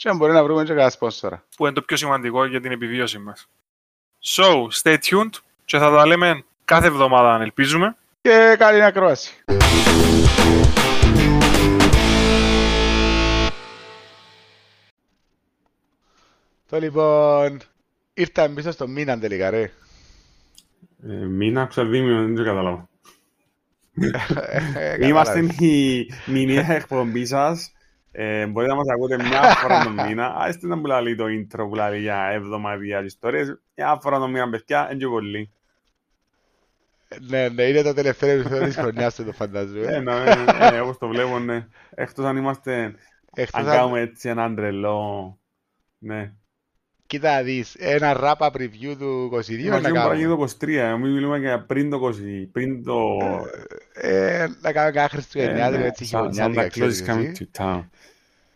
Και αν μπορεί να βρούμε και κανένα σπόνσορα. Που είναι το πιο σημαντικό για την επιβίωση μας. So, stay tuned και θα τα λέμε κάθε εβδομάδα αν ελπίζουμε. Και καλή ακρόαση. Το λοιπόν, ήρθαμε πίσω στο μήνα τελικά ρε. Ε, μήνα, ξαδίμιο, δεν το καταλάβω. Ε, Είμαστε κατάλαβες. η μηνιαία εκπομπή σας. Ε, μπορείτε να μας ακούτε μια φορά το μήνα. Άστε να πουλάει το intro που λέει για εβδομαδιαίες ιστορίες. Μια φορά το μήνα, παιδιά, είναι και πολύ. Ναι, ναι, είναι το τελευταίο επεισόδιο της χρονιάς του, το Ε, φαντάζομαι. ναι, ε, ε, όπως το βλέπω, ναι. Εκτός αν είμαστε, Εκτός αν αν- κάνουμε έτσι έναν τρελό... Ναι. Κοίτα να δεις, ένα wrap-up review του 22 Μα να και παραγγείλει κάνουμε. το 23, εμείς μιλούμε για πριν το 20, πριν το... Ε, να κάνουμε κάνα χριστουγεννιάτικο, ναι, έτσι Sa- χειμωνιάτικα, Santa Claus ξέρεις is coming εσύ.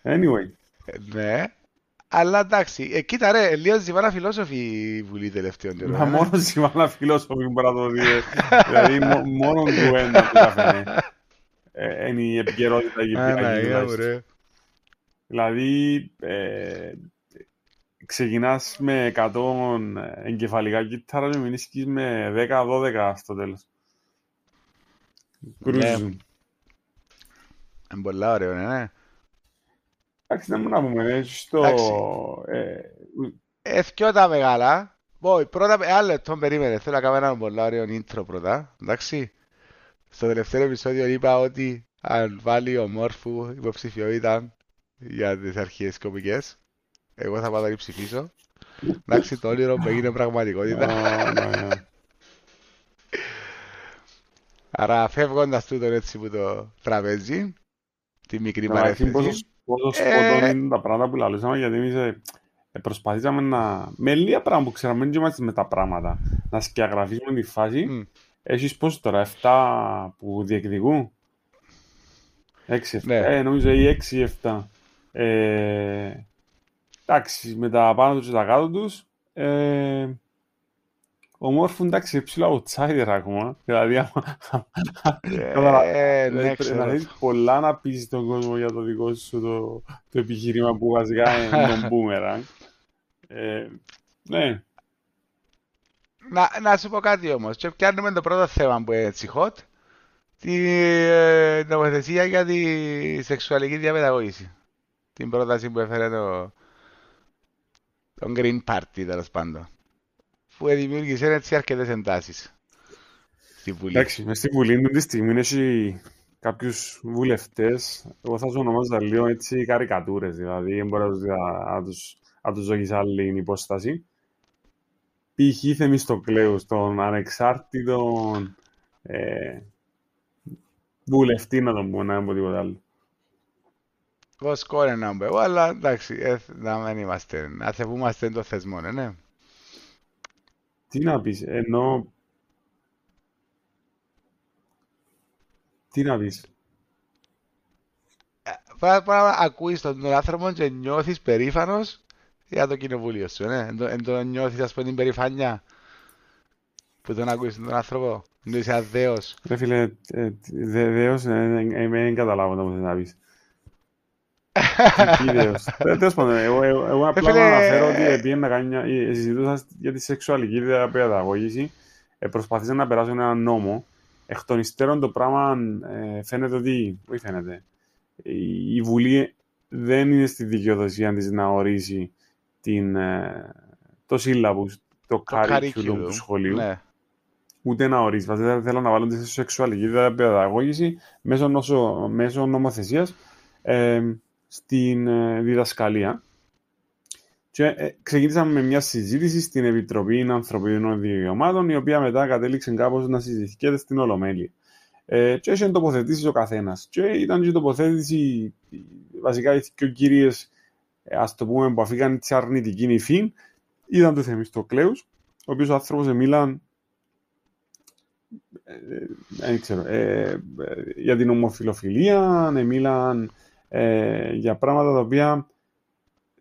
To town. Anyway, Ε, Ναι. Αλλά εντάξει, ε, κοίτα ρε, λίγο ζυμάνα φιλόσοφη η Βουλή τελευταίων καιρών. μα ε. μόνος σημαντικά φιλόσοφοι μπορεί να το δει. ε. Δηλαδή, μο- μόνο κουβέντα που καφενέ. Ε, Είναι η επικαιρότητα εκεί Α, πέρα. ναι, εκεί είδα μου, τουλάχιστον. ρε. Δηλαδή, ε, ξεκινάς με 100 εγκεφαλικά κύτταρα και μείνεις με 10-12 στο τέλος. Κρούζουν. Είναι πολλά ωραίο, ναι, ναι. Εντάξει, δεν μπορούμε να πούμε. ε, Στο, Εντάξει. ε, Εθκιό τα μεγάλα. Μπορεί, πρώτα, ένα λεπτό περίμενε. Θέλω να κάνω ένα πολλά ωραίο intro πρώτα. Εντάξει. Στο τελευταίο επεισόδιο είπα ότι αν βάλει ο Μόρφου υποψηφιότητα για τις αρχές κομικές, εγώ θα πάω να την ψηφίσω. Εντάξει, το όνειρο μου έγινε πραγματικότητα. α, ναι, ναι. Άρα φεύγοντας τούτον έτσι που το τραπέζι, τη μικρή Καταρχήν πόσο, παρέθεση. Πόσο Ε, σκοτώνει είναι τα πράγματα που λαλούσαμε γιατί εμείς ε, ε, προσπαθήσαμε να... Με λίγα πράγματα που ξέραμε, δεν είμαστε με τα πράγματα. Να σκιαγραφίσουμε τη φάση. Μμ. Έχεις πόσο τώρα, 7 που διεκδικούν; 6-7. Ναι. Ε, νομίζω ή 6-7. Ε, εντάξει, με τα πάνω τους και τα κάτω τους. Ε, ο Μόρφου εντάξει, ψηλό outsider ακόμα. Δηλαδή, άμα, Ε, ναι, Δηλαδή, ξέρω. να έχεις πολλά να πεις στον κόσμο για το δικό σου το, το επιχείρημα που βασικά είναι τον boomerang. Ε, ναι, Να, να σου πω κάτι όμως. Και πιάνουμε το πρώτο θέμα που είναι έτσι hot. Την ε, νομοθεσία για τη σεξουαλική διαπαιδαγώγηση. Την πρόταση που έφερε το, το Green Party τέλος πάντων. Που δημιούργησε έτσι αρκετές εντάσεις στη Βουλή. εντάξει, μες στην Βουλή του της στιγμή έχει κάποιους βουλευτές, εγώ θα τους ονομάζω λίγο έτσι καρικατούρες, δηλαδή δεν μπορώ να τους- να τους, να τους δω και σε άλλη υπόσταση. Π.χ. Θεμιστοκλέους, τον ανεξάρτητον ε, βουλευτή να τον πούμε, να μην πω τίποτα άλλο. Εγώ σκόρε να μπω, αλλά εντάξει, ε, να μην είμαστε, να θεβούμαστε το θεσμό, ναι, ναι. Τι να πεις, ενώ... Τι να πεις. Πάρα πάρα να ακούεις τον, τον άνθρωπο και νιώθεις περήφανος για το κοινοβούλιο σου, ναι. Εν το, εν το νιώθεις, ας πούμε, την περηφάνεια που τον ακούεις τον άνθρωπο. Ενώ είσαι αδέος. Ρε φίλε, ε, δε- δέος, ε, ε, ε, δεν καταλάβω το που θες να πεις. Τι- Τι δέος. Ε, Τέλος πάντων, εγώ, εγώ, εγώ απλά φίλε, να αναφέρω ότι ε, πήγαινε να κάνει μια... ε, συζητούσα για τη σεξουαλική διαπαιδαγώγηση, ε, προσπαθήσαν να περάσουν ένα νόμο. Εκ των υστέρων το πράγμα ε, φαίνεται ότι... Όχι φαίνεται. Η, η Βουλή δεν είναι στη δικαιοδοσία της να ορίσει την, ε, το σύλλαβος, το Το curriculum curriculum. του σχολείου Ναι. ούτε να ορίσει. Βασικά θέλω να βάλουν τη σεξουαλική διαπαιδαγώγηση μέσω, νοσο, μέσω νομοθεσίας ε, στην ε, διδασκαλία. Και ε, ξεκινήσαμε με μια συζήτηση στην Επιτροπή Ανθρωπίνων Δικαιωμάτων, η οποία μετά κατέληξε κάπως να συζητιέται στην Ολομέλεια. Ε, και είχε τοποθετήσει ο καθένας. Και ήταν και η τοποθέτηση, βασικά οι δύο κυρίες ε, ας το πούμε, που αφήκαν τη αρνητική νυφή, ήταν το Θεμιστοκλέους, ο οποίος ο άνθρωπος μίλαν ε, δεν ξέρω, ε, για την ομοφιλοφιλία, μίλαν ε, για πράγματα τα οποία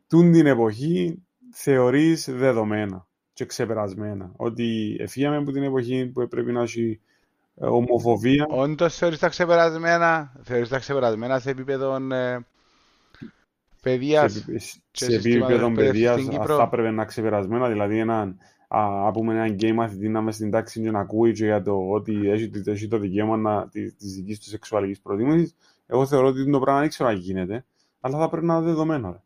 τούν την εποχή θεωρείς δεδομένα και ξεπερασμένα. Ότι εφήγαμε από την εποχή που πρέπει να έχει ε, ομοφοβία. Όντως θεωρείς τα ξεπερασμένα, θεωρείς τα ξεπερασμένα σε επίπεδο ε, παιδείας. Σε, σε επίπεδο παιδείας θα έπρεπε να ξεπερασμένα, δηλαδή έναν α, πούμε έναν γκέι μαθητή να είμαι στην τάξη και να ακούει και για το ότι έχει, έχει το δικαίωμα να, της, της δικής του σεξουαλικής προτίμησης, εγώ θεωρώ ότι το πράγμα δεν ξέρω αν γίνεται, αλλά θα πρέπει να είναι δεδομένο.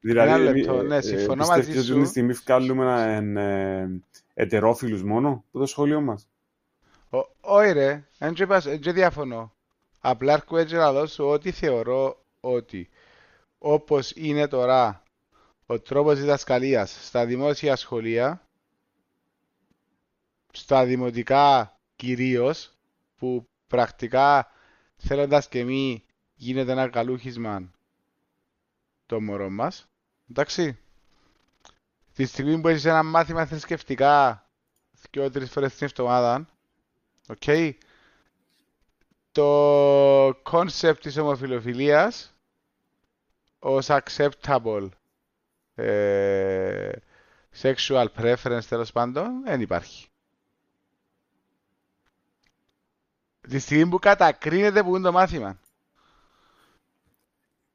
Δηλαδή, Ένα λεπτό, ναι, συμφωνώ μαζί σου. Ότι τη στιγμή βγάλουμε έναν ε, ετερόφιλους μόνο από το σχολείο μας; Όχι ρε, δεν διαφωνώ. Απλά έρχομαι έτσι να δώσω ότι θεωρώ ότι όπως είναι τώρα ο τρόπος διδασκαλίας στα δημόσια σχολεία, στα δημοτικά κυρίως, που πρακτικά θέλοντας και μη γίνεται ένα καλούχισμα το μωρό μας. Εντάξει. Τη στιγμή που έχεις ένα μάθημα θρησκευτικά και τρεις φορές την εβδομάδα, okay, το concept της ομοφιλοφιλίας ως acceptable ε, sexual preference τέλος πάντων δεν υπάρχει. Τη στιγμή που κατακρίνεται που είναι το μάθημα.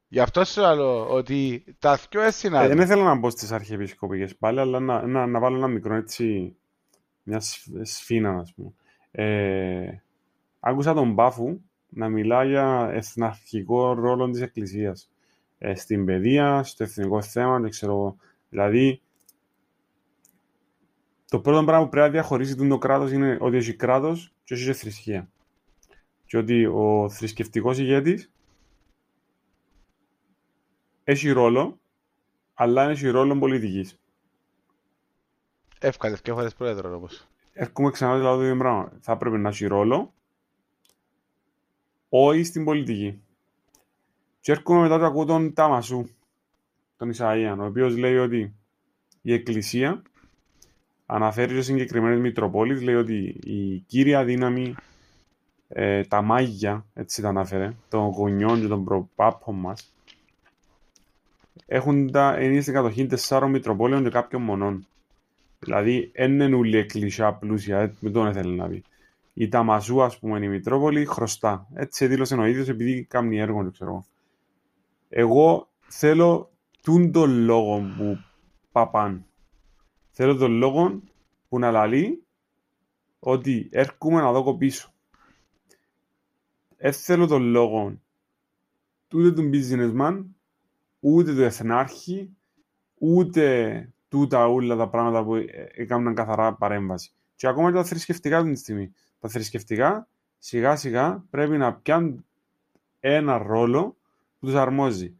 Γι' αυτό σου λέω ότι τα δυο έτσι ε, Δεν ήθελα να μπω στις αρχιεπισκοπικές πάλι, αλλά να, να, να βάλω ένα μικρό έτσι, μια σφίνα, ας πούμε. Ε, άκουσα τον Μπάφου να μιλά για εθναρχικό ρόλο της Εκκλησίας ε, στην παιδεία, στο εθνικό θέμα, δεν ξέρω. Δηλαδή, το πρώτο πράγμα που πρέπει να διαχωρίσει το κράτος είναι ότι έχει κράτος και έχει θρησκεία. Και ότι ο θρησκευτικός ηγέτης έχει ρόλο, αλλά έχει ρόλο πολιτικής. Εύκολα και φορέ πρόεδρος όμω. Έχουμε ξανά δηλαδή το ίδιο πράγμα. Θα πρέπει να έχει ρόλο, όχι στην πολιτική. Και έρχομαι μετά το ακούω τον Τάμασου, τον Ισαΐαν, ο οποίος λέει ότι η Εκκλησία αναφέρει σε συγκεκριμένες Μητροπόλεις, λέει ότι η κύρια δύναμη, ε, τα μάγια, έτσι τα αναφέρε, των γονιών και των προπάπων μας, έχουν τα είναι στην κατοχή τεσσάρων Μητροπόλεων και κάποιων μονών. Δηλαδή, δεν είναι όλη η εκκλησία πλούσια, με τον θέλει να πει. Η Ταμαζού, ας πούμε, η Μητρόπολη χρωστά. Έτσι δήλωσε ο ίδιος επειδή κάνει έργο, δεν ξέρω. Εγώ θέλω τούν τον λόγο που παπάν. Θέλω τον λόγο που να λαλεί ότι έρχομαι να δω πίσω. Δεν θέλω τον λόγο ούτε του businessman, ούτε του εθνάρχη, ούτε τούτα όλα τα πράγματα που έκαναν καθαρά παρέμβαση. Και ακόμα και τα θρησκευτικά την στιγμή. Τα θρησκευτικά σιγά σιγά πρέπει να πιάνουν ένα ρόλο που τους αρμόζει.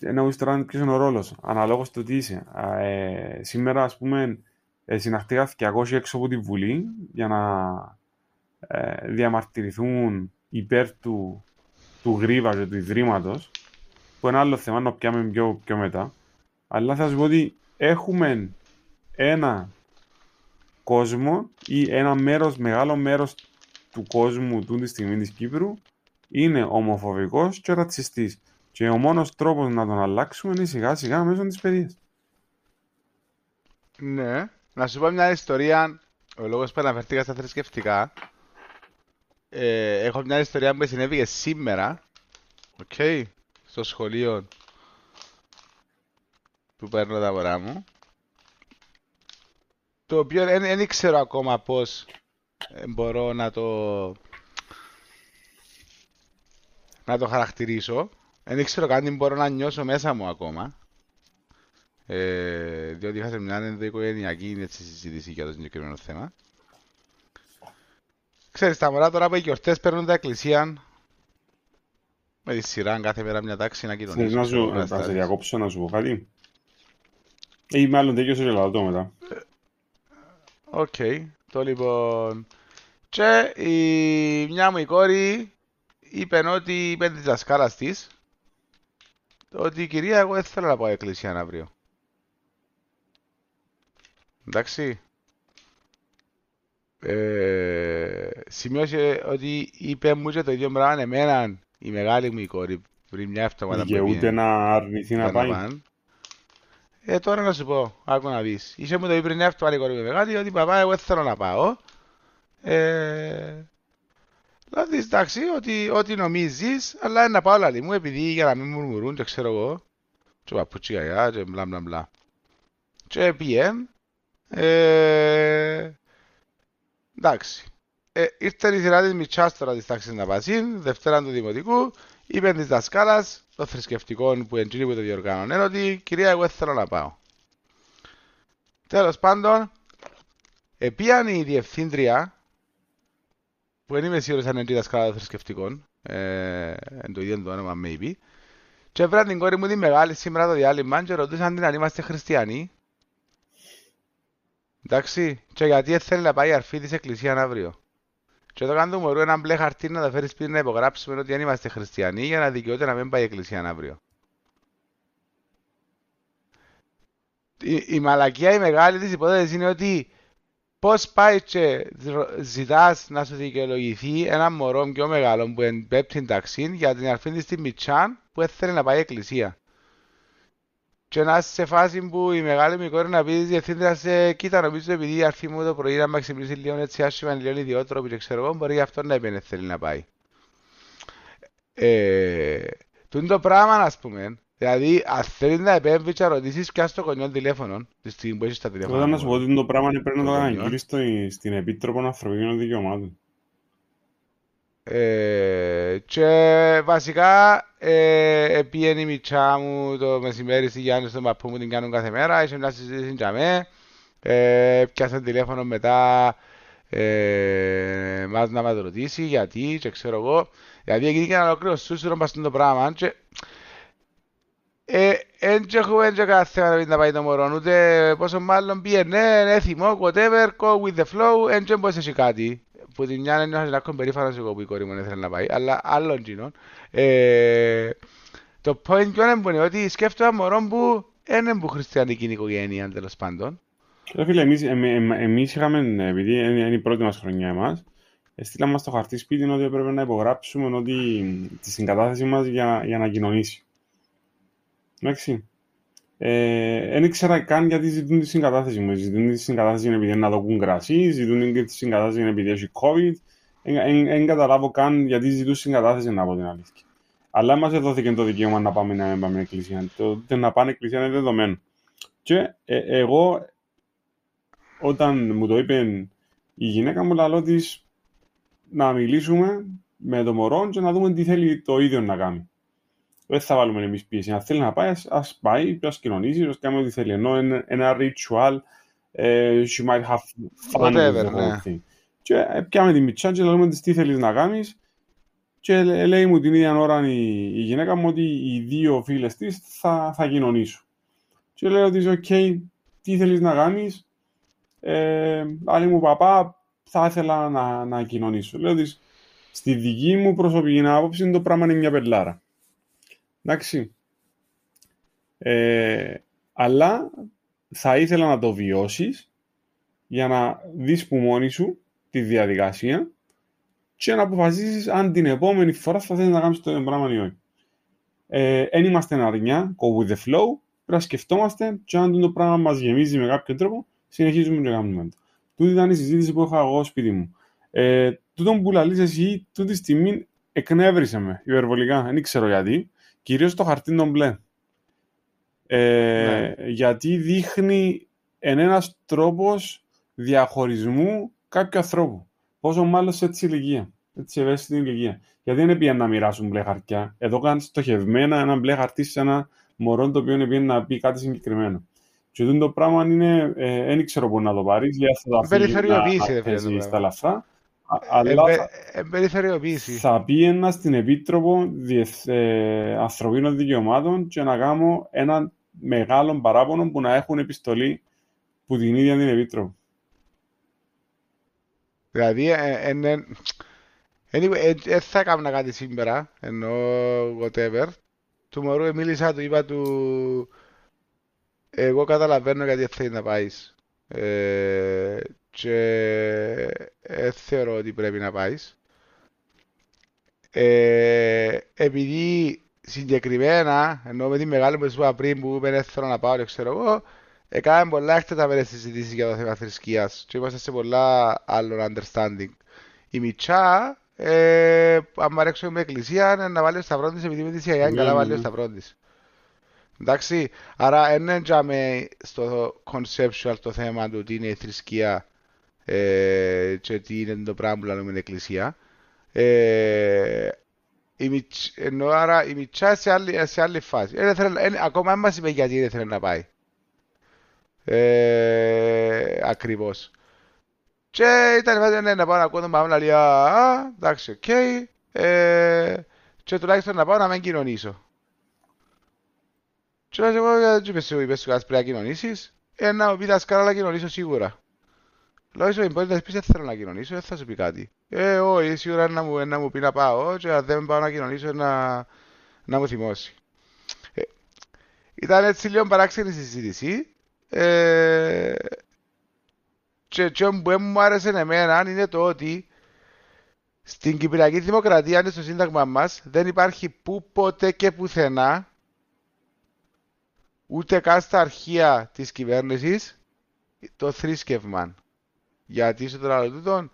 Εννοείς τώρα ποιος είναι ο ρόλος, αναλόγως το τι είσαι. Ε, σήμερα, ας πούμε, ε, συναχτήκα 200 έξω από τη Βουλή για να ε, διαμαρτυρηθούν υπέρ του, του γρίβα και του ιδρύματος, που είναι άλλο θέμα να πιάμε πιο, πιο μετά. Αλλά θα σου πω ότι έχουμε ένα κόσμο ή ένα μέρος, μεγάλο μέρος του κόσμου του τη στιγμή της Κύπρου είναι ομοφοβικός και ρατσιστής. Και ο μόνος τρόπος να τον αλλάξουμε είναι σιγά σιγά μέσω της παιδείας. Ναι. Να σου πω μια ιστορία, ο λόγος που αναφερθήκα στα θρησκευτικά. Ε, έχω μια ιστορία που συνέβηκε σήμερα, okay, στο σχολείο που παίρνω τα μωρά μου. Το οποίο δεν ξέρω ακόμα πώς ε, μπορώ να το να το χαρακτηρίσω. Δεν ξέρω καν μπορώ να νιώσω μέσα μου ακόμα. Ε, διότι είχα σε μια ενδοοικογενειακή έτσι, συζήτηση για το συγκεκριμένο θέμα. Ξέρεις, τα μωρά τώρα που οι γιορτές παίρνουν τα εκκλησία με τη σειρά κάθε μέρα μια τάξη να κοινωνήσουν. Θέλεις να σου, να σε διακόψω να σου πω κάτι. Ή μάλλον τέλειωσε λαλώ μετά. OK, okay. το λοιπόν... Και η μια μου η κόρη είπε ότι είπε τη δασκάλα της ότι κυρία, εγώ δεν θέλω να πάω εκκλησία αύριο. Εντάξει. Ε, σημειώσε ότι είπε μου και το ίδιο πράγμα εμένα η μεγάλη μου η κόρη πριν μια εβδομάδα Και ούτε να αρνηθεί να πάει. Ε, τώρα να σου πω, άκου να δεις. Είσαι μου το είπε πριν μια εβδομάδα η κόρη μου μεγάλη ότι παπά εγώ θέλω να πάω. Ε, δηλαδή εντάξει, ότι, ότι νομίζεις, αλλά να πάω λαλή μου επειδή για να μην μουρμουρούν και ξέρω εγώ. Και παπούτσι γαγιά και μπλα μπλα μπλα. Και πιέν. Ε, εντάξει. Ε, ήρθε η σειρά της Μιτσάς τώρα της τάξης να πασίν, Δευτέρα του Δημοτικού, είπε της δασκάλας, το θρησκευτικό που εντζήνει που το διοργάνωνε, ότι κυρία εγώ θέλω να πάω. Τέλος πάντων, επίαν η διευθύντρια, που δεν είμαι σίγουρος αν είναι η δασκάλα των θρησκευτικών, ε, εν το ίδιο το όνομα maybe, και έβρα την κόρη μου τη μεγάλη σήμερα το διάλειμμα και ρωτήσαν την αν είμαστε χριστιανοί. Εντάξει, και γιατί θέλει να πάει η αρφή της εκκλησία αύριο. Και το κάνω μωρού ένα μπλε χαρτί να τα φέρεις σπίτι να υπογράψουμε ότι αν είμαστε χριστιανοί για να δικαιούται να μην πάει η εκκλησία αύριο. Η, η μαλακία η μεγάλη της υπόθεσης είναι ότι πώς πάει και ζητάς να σου δικαιολογηθεί ένα μωρό πιο μεγάλο που εμπέπτει ταξί για την αρφή της στη Μιτσάν που έθελε να πάει η εκκλησία. Και να είσαι σε φάση που η μεγάλη μου κόρη να πεις της διευθύντρια σε κοίτα νομίζω επειδή η αρφή μου το πρωί να με ξυπνήσει λίγο έτσι άσχημα λίγο ιδιότροπη και ξέρω εγώ μπορεί γι' αυτό να έπαιρνε θέλει να πάει. Ε, είναι το πράγμα ας πούμε Δηλαδή, αν θέλεις να επέμβεις και ρωτήσεις και στο κονιό τηλέφωνο, τη στιγμή που έχεις τα τηλέφωνα. Όταν να σου πω ότι το πράγμα πρέπει να το αναγγείλεις στην Επίτροπο Ανθρωπίνων Δικαιωμάτων. Ε, και βασικά ε, επίενε η μητσά μου το μεσημέρι στη Γιάννη στον παππού μου την κάνουν κάθε μέρα, είχε μια συζήτηση για μέ, ε, πιάσε τηλέφωνο μετά ε, μας να μας ρωτήσει γιατί και ξέρω εγώ, δηλαδή έγινε και ένα ολόκληρο σούσουρο μας το πράγμα και δεν έχουμε κανένα θέμα να πάει το μωρό, ούτε πόσο μάλλον πήγαινε, ναι, έθιμο, whatever, go with the flow, δεν μπορείς εσύ κάτι που την μια είναι να έχω περήφανος εγώ που η κόρη μου ήθελε να πάει, αλλά άλλον κοινών. Ε, το point ποιο είναι ότι σκέφτομαι μωρό που είναι που χριστιανική οικογένεια τέλος πάντων. Ρε φίλε, εμείς, εμείς είχαμε, επειδή είναι η πρώτη μας χρονιά εμάς, στείλαμε στο χαρτί σπίτι ότι έπρεπε να υπογράψουμε ότι τη συγκατάθεση μας για, για να κοινωνήσει. Εντάξει. Δεν ε, ήξερα καν γιατί ζητούν τη συγκατάθεση μου. Ζητούν τη συγκατάθεση επειδή να δοκούν κρασί, ζητούν τη συγκατάθεση επειδή έχει COVID. Δεν καταλάβω καν γιατί ζητούν συγκατάθεση να πω την αλήθεια. Αλλά μας δόθηκε το δικαίωμα να πάμε να πάμε εκκλησία. Το να πάνε εκκλησία είναι δεδομένο. Και ε, εγώ, όταν μου το είπε η γυναίκα μου, λέω της να μιλήσουμε με το μωρό και να δούμε τι θέλει το ίδιο να κάνει δεν θα βάλουμε εμείς πίεση. Αν θέλει να πάει, α πάει, ας κοινωνήσει, ας κάνει ό,τι θέλει. Ενώ ένα, ένα ritual, uh, she might have fun Whatever, with the whole thing. Και ε, πιάμε τη μητσά και λέμε τι θέλεις να κάνεις. Και λέει μου την ίδια ώρα η, η γυναίκα μου ότι οι δύο φίλες της θα, θα κοινωνήσουν. Και λέω ότι, OK, τι θέλεις να κάνεις; Ε, άλλη μου παπά, θα ήθελα να, να κοινωνήσω. Λέω ότι στη δική μου προσωπική άποψη το πράγμα είναι μια πελάρα. Εντάξει. Ε, αλλά θα ήθελα να το βιώσεις για να δεις που μόνη σου τη διαδικασία και να αποφασίσεις αν την επόμενη φορά θα θέλεις να κάνεις το πράγμα ή όχι. Ε, εν είμαστε αρνιά, go with the flow, πρέπει να σκεφτόμαστε και αν το πράγμα μας γεμίζει με κάποιο τρόπο, συνεχίζουμε να κάνουμε το. Τούτη ήταν η συζήτηση που είχα εγώ σπίτι μου. Ε, τούτο που λαλείς εσύ, τούτη στιγμή εκνεύρισε με υπερβολικά, δεν ξέρω γιατί κυρίως το χαρτί είναι μπλε. Ε, ναι. Γιατί δείχνει ένας τρόπος διαχωρισμού κάποιου ανθρώπου. Πόσο μάλλον σε έτσι ηλικία. Έτσι ευαίσθητη ηλικία. Γιατί δεν πήγαινε να μοιράσουν μπλε χαρτιά. Εδώ κάνει στοχευμένα ένα μπλε χαρτί σε ένα μωρό το οποίο πήγαινε να πει κάτι συγκεκριμένο. Και το πράγμα είναι, δεν ε, ξέρω πού να το πάρεις. Για θα Περιφερειοποίηση, στα λαφρά. Αλλά περιφερειοποίηση. Θα πήγαινα στην Επίτροπο ε, Ανθρωπίνων Δικαιωμάτων και να κάνω ένα μεγάλο παράπονο που να έχουν επιστολή που την ίδια την Επίτροπο. Δηλαδή, δεν θα έκανα κάτι σήμερα, ενώ whatever. του μωρού μίλησα, του είπα του εγώ καταλαβαίνω γιατί θέλει να πάεις. Ε, και ε, θεωρώ ότι πρέπει να πάεις. Ε, επειδή συγκεκριμένα, ενώ με τη μεγάλη που είπα πριν που είπε θέλω να πάω, ξέρω εγώ, έκαναμε πολλά έκτατα μέρες συζητήσεις για το θέμα θρησκείας και είμαστε σε πολλά άλλων understanding. Η Μιτσά, ε, αν μ' με εκκλησία, να βάλει στα πρώτη επειδή με της Σιαγιά είναι καλά βάλει στα πρώτη. Εντάξει, άρα δεν τζάμε στο conceptual το θέμα του τι είναι η θρησκεία ε, και τι είναι το πράγμα που λέμε εκκλησία. Ε, η ενώ άρα η Μιτσά σε άλλη, σε άλλη φάση. Ε, θέλει, ε, ακόμα δεν μας είπε γιατί δεν θέλει να πάει. Ε, ακριβώς. Και ήταν βέβαια ναι, να πάω να ακούω τον Παύλα, λέει, α, εντάξει, OK. Okay. Ε, και τουλάχιστον να πάω να μην κοινωνήσω. Και λέω εγώ, δεν είπες σου, είπες σου κάτι πρέπει να κοινωνήσεις. Ε, να μου πει δασκάλα να κοινωνήσω σίγουρα. Λέω, σου μπορεί να πεις δεν θέλω να κοινωνήσω, δεν θα σου πει κάτι. Ε, όχι, σίγουρα να μου, να μου πει να πάω και αν δεν πάω να κοινωνήσω να, να μου θυμώσει. Ε, ήταν έτσι λίγο παράξενη συζήτηση. Ε, και και που μου άρεσε εμένα είναι το ότι στην Κυπριακή Δημοκρατία, είναι στο Σύνταγμα μας, δεν υπάρχει που ποτέ και πουθενά ούτε καν στα αρχεία της κυβέρνησης το θρήσκευμα. Γιατί στο τραλωτούτον,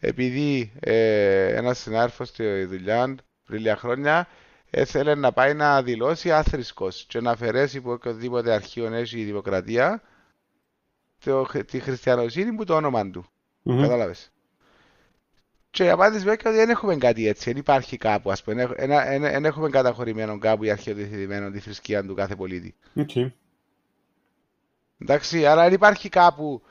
επειδή ε, ένας συνάρφος στη δουλειά πριν λίγα χρόνια έθελε να πάει να δηλώσει άθρησκος και να αφαιρέσει από οποιοδήποτε αρχείο έχει η δημοκρατία το, τη χριστιανοσύνη που το όνομα του. Mm-hmm. Κατάλαβες. Και η απάντηση είναι ότι δεν έχουμε κάτι έτσι. Δεν υπάρχει κάπου, ας πούμε. Δεν έχουμε καταχωρημένο κάπου η αρχαιοδηθημένο τη θρησκεία του κάθε πολίτη. Okay. Εντάξει, άρα δεν υπάρχει κάπου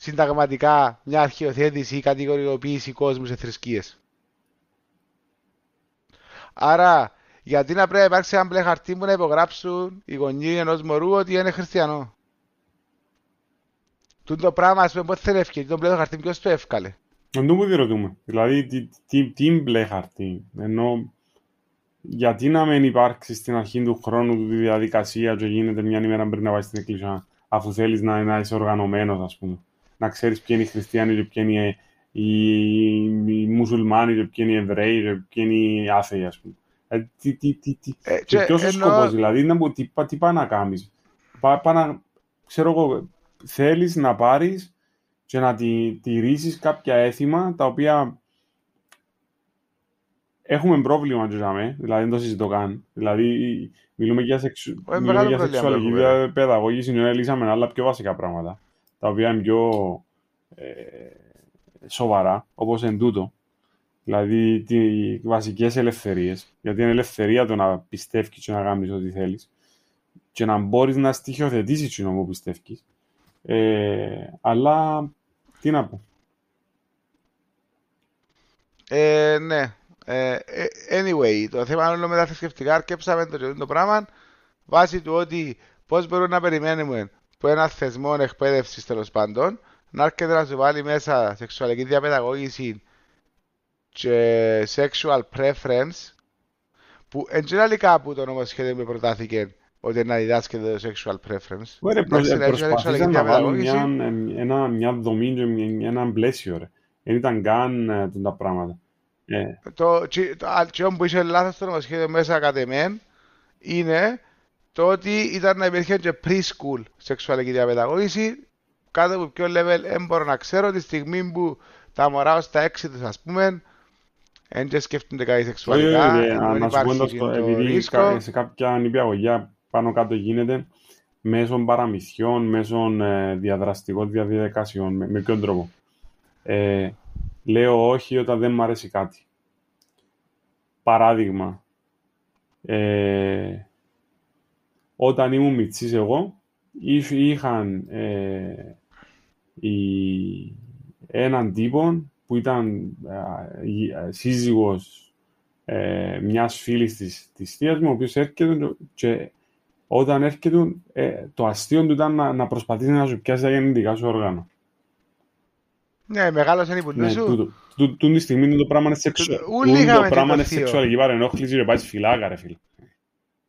συνταγματικά μια αρχαιοθέτηση ή κατηγοριοποίηση κόσμου σε θρησκείες. Άρα, γιατί να πρέπει να υπάρξει ένα μπλε χαρτί που να υπογράψουν οι γονείς ενός μωρού ότι είναι χριστιανό; Τούν το πράγμα, ας πούμε, πότε θέλει ευκαιρία, το μπλε χαρτί, ποιος το εύκαλε. Δεν το διερωτούμε. Δηλαδή, τι, τι, τι μπλε χαρτί; Ενώ, γιατί να μην υπάρξει στην αρχή του χρόνου του τη διαδικασία και γίνεται μια ημέρα πριν να πάει στην εκκλησία, αφού θέλεις να, να είσαι οργανωμένος, ας πούμε; Να ξέρεις ποιοι είναι οι χριστιανοί και ποιοι είναι οι, οι, μουσουλμάνοι και ποιοι είναι οι Εβραίοι και ποιοι είναι οι άθεοι, ας πούμε. Ε, τι, τι, τι, τι. Ε, και ποιος ο σκοπός, δηλαδή, να, τι, τι πάει να κάνεις. Πά, πά να, ξέρω εγώ, θέλεις να πάρεις και να τη, τηρήσεις κάποια έθιμα τα οποία έχουμε πρόβλημα τζάμε, δηλαδή δεν το συζητώ καν. Δηλαδή μιλούμε για, σεξου... μιλούμε για σεξουαλική παιδαγώγηση, ενώ λύσαμε άλλα πιο βασικά πράγματα, τα οποία είναι πιο ε, σοβαρά, όπως εν τούτο. Δηλαδή οι βασικές ελευθερίες, γιατί είναι ελευθερία το να πιστεύεις και να κάνεις ό,τι θέλεις και να μπορείς να στοιχειοθετήσεις το που πιστεύεις. Ε, αλλά τι να πω. Ε, ναι. Ε, ε anyway, το θέμα είναι με τα θρησκευτικά αρκέψαμε το, το πράγμα βάσει του ότι πώς μπορούμε να περιμένουμε που ένας θεσμό εκπαίδευσης τέλος πάντων να έρχεται να σου βάλει μέσα σεξουαλική διαπαιδαγώγηση και sexual preference που εν κάπου το νομοσχέδιο που προτάθηκε ότι να διδάσκεται το sexual preference. Ωραία, προσπαθήσαν να βάλουν μια, ένα, μια δομή και ένα πλαίσιο. Ρε. Δεν ήταν καν ε, τα πράγματα. Ε. Το, το, που είχε λάθος στο νομοσχέδιο μέσα κατ' εμέν είναι το ότι ήταν να υπήρχε και preschool σεξουαλική διαπαιδαγώγηση κάτω από ποιο level δεν μπορώ να ξέρω τη στιγμή που τα μωρά ως τα έξι τους ας πούμε δεν σκέφτονται κάτι σεξουαλικά. Να σου πω επειδή σε κάποια νηπιαγωγιά πάνω κάτω γίνεται μέσω παραμυθιών, μέσω ε, διαδραστικών διαδικασιών. Με, με ποιον τρόπο; Ε, λέω όχι όταν δεν μου αρέσει κάτι. Παράδειγμα, ε, όταν ήμουν μητσής εγώ, είχαν ε, έναν τύπο που ήταν ε, σύζυγος ε, μιας φίλης της, της θείας μου, ο οποίος έρχεται και όταν έρχεται, ε, το αστείο του ήταν να, να προσπαθήσει να σου πιάσει τα γεννητικά σου όργανα. Ναι, μεγάλος είναι η πουλή ναι, σου. Τούτη στιγμή το πράγμα είναι σεξουαλική. Το πράγμα είναι σεξουαλική παρενόχληση και πάει φυλάκα, ρε φίλε.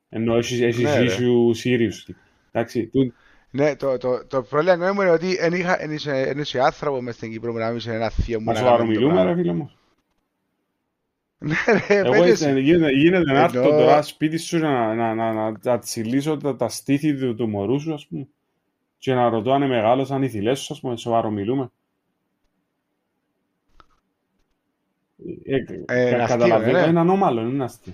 Ενώ έχεις, έχεις Ναι, ρε. issue seriously. Εντάξει, του- Ναι, το, το, το πρόβλημα μου είναι ότι δεν είχα- δεν είσαι- δεν είσαι άνθρωπο μες στην Κύπρο που να μην είσαι ένα θείο μου μα να σοβαρό κάνει το μιλούμε, ρε πράγμα. φίλε μου. Ναι ρε, Εγώ πέτες. έτσι, γίνεται, γίνεται να έρθω Ενώ- τώρα σπίτι σου να, να, να, να, να τσιλίσω τα, τα στήθη του, του μωρού σου, ας πούμε. Και να ρωτώ αν είναι μεγάλος, αν οι θηλές σου, ας πούμε, σοβαρό μιλούμε. Ε, Ε, κα- είναι αστείο, καταλαβαίνω, ε, ναι. είναι ανώμαλο, είναι αστείο.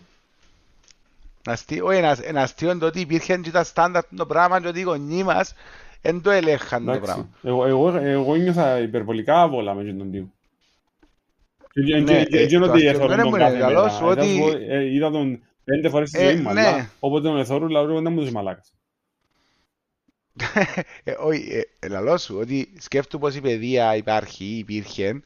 Αστείο, όχι, ένα, ένα αστείο το ότι υπήρχε και τα στάνταρτ το πράγμα και ότι οι γονείς μας δεν το ελέγχαν το Εντάξει. πράγμα. Εγώ, εγώ, εγώ νιώθα υπερβολικά άβολα με τον τύπο. Και- και- Ναι, και- ε, και- και το ότι αστείο εθώρουν δεν τον μου κάθε είναι καλό μέρα. σου ότι- Είδα σου, ε, Είδα τον πέντε φορές στη Ε, ζωή μου, ναι. αλλά όποτε τον εθώρουν, λαού δεν μου τους μαλάκας. Ε, όχι, ε, λαλό σου, ότι σκέφτου πως η παιδεία υπάρχει ή υπήρχε,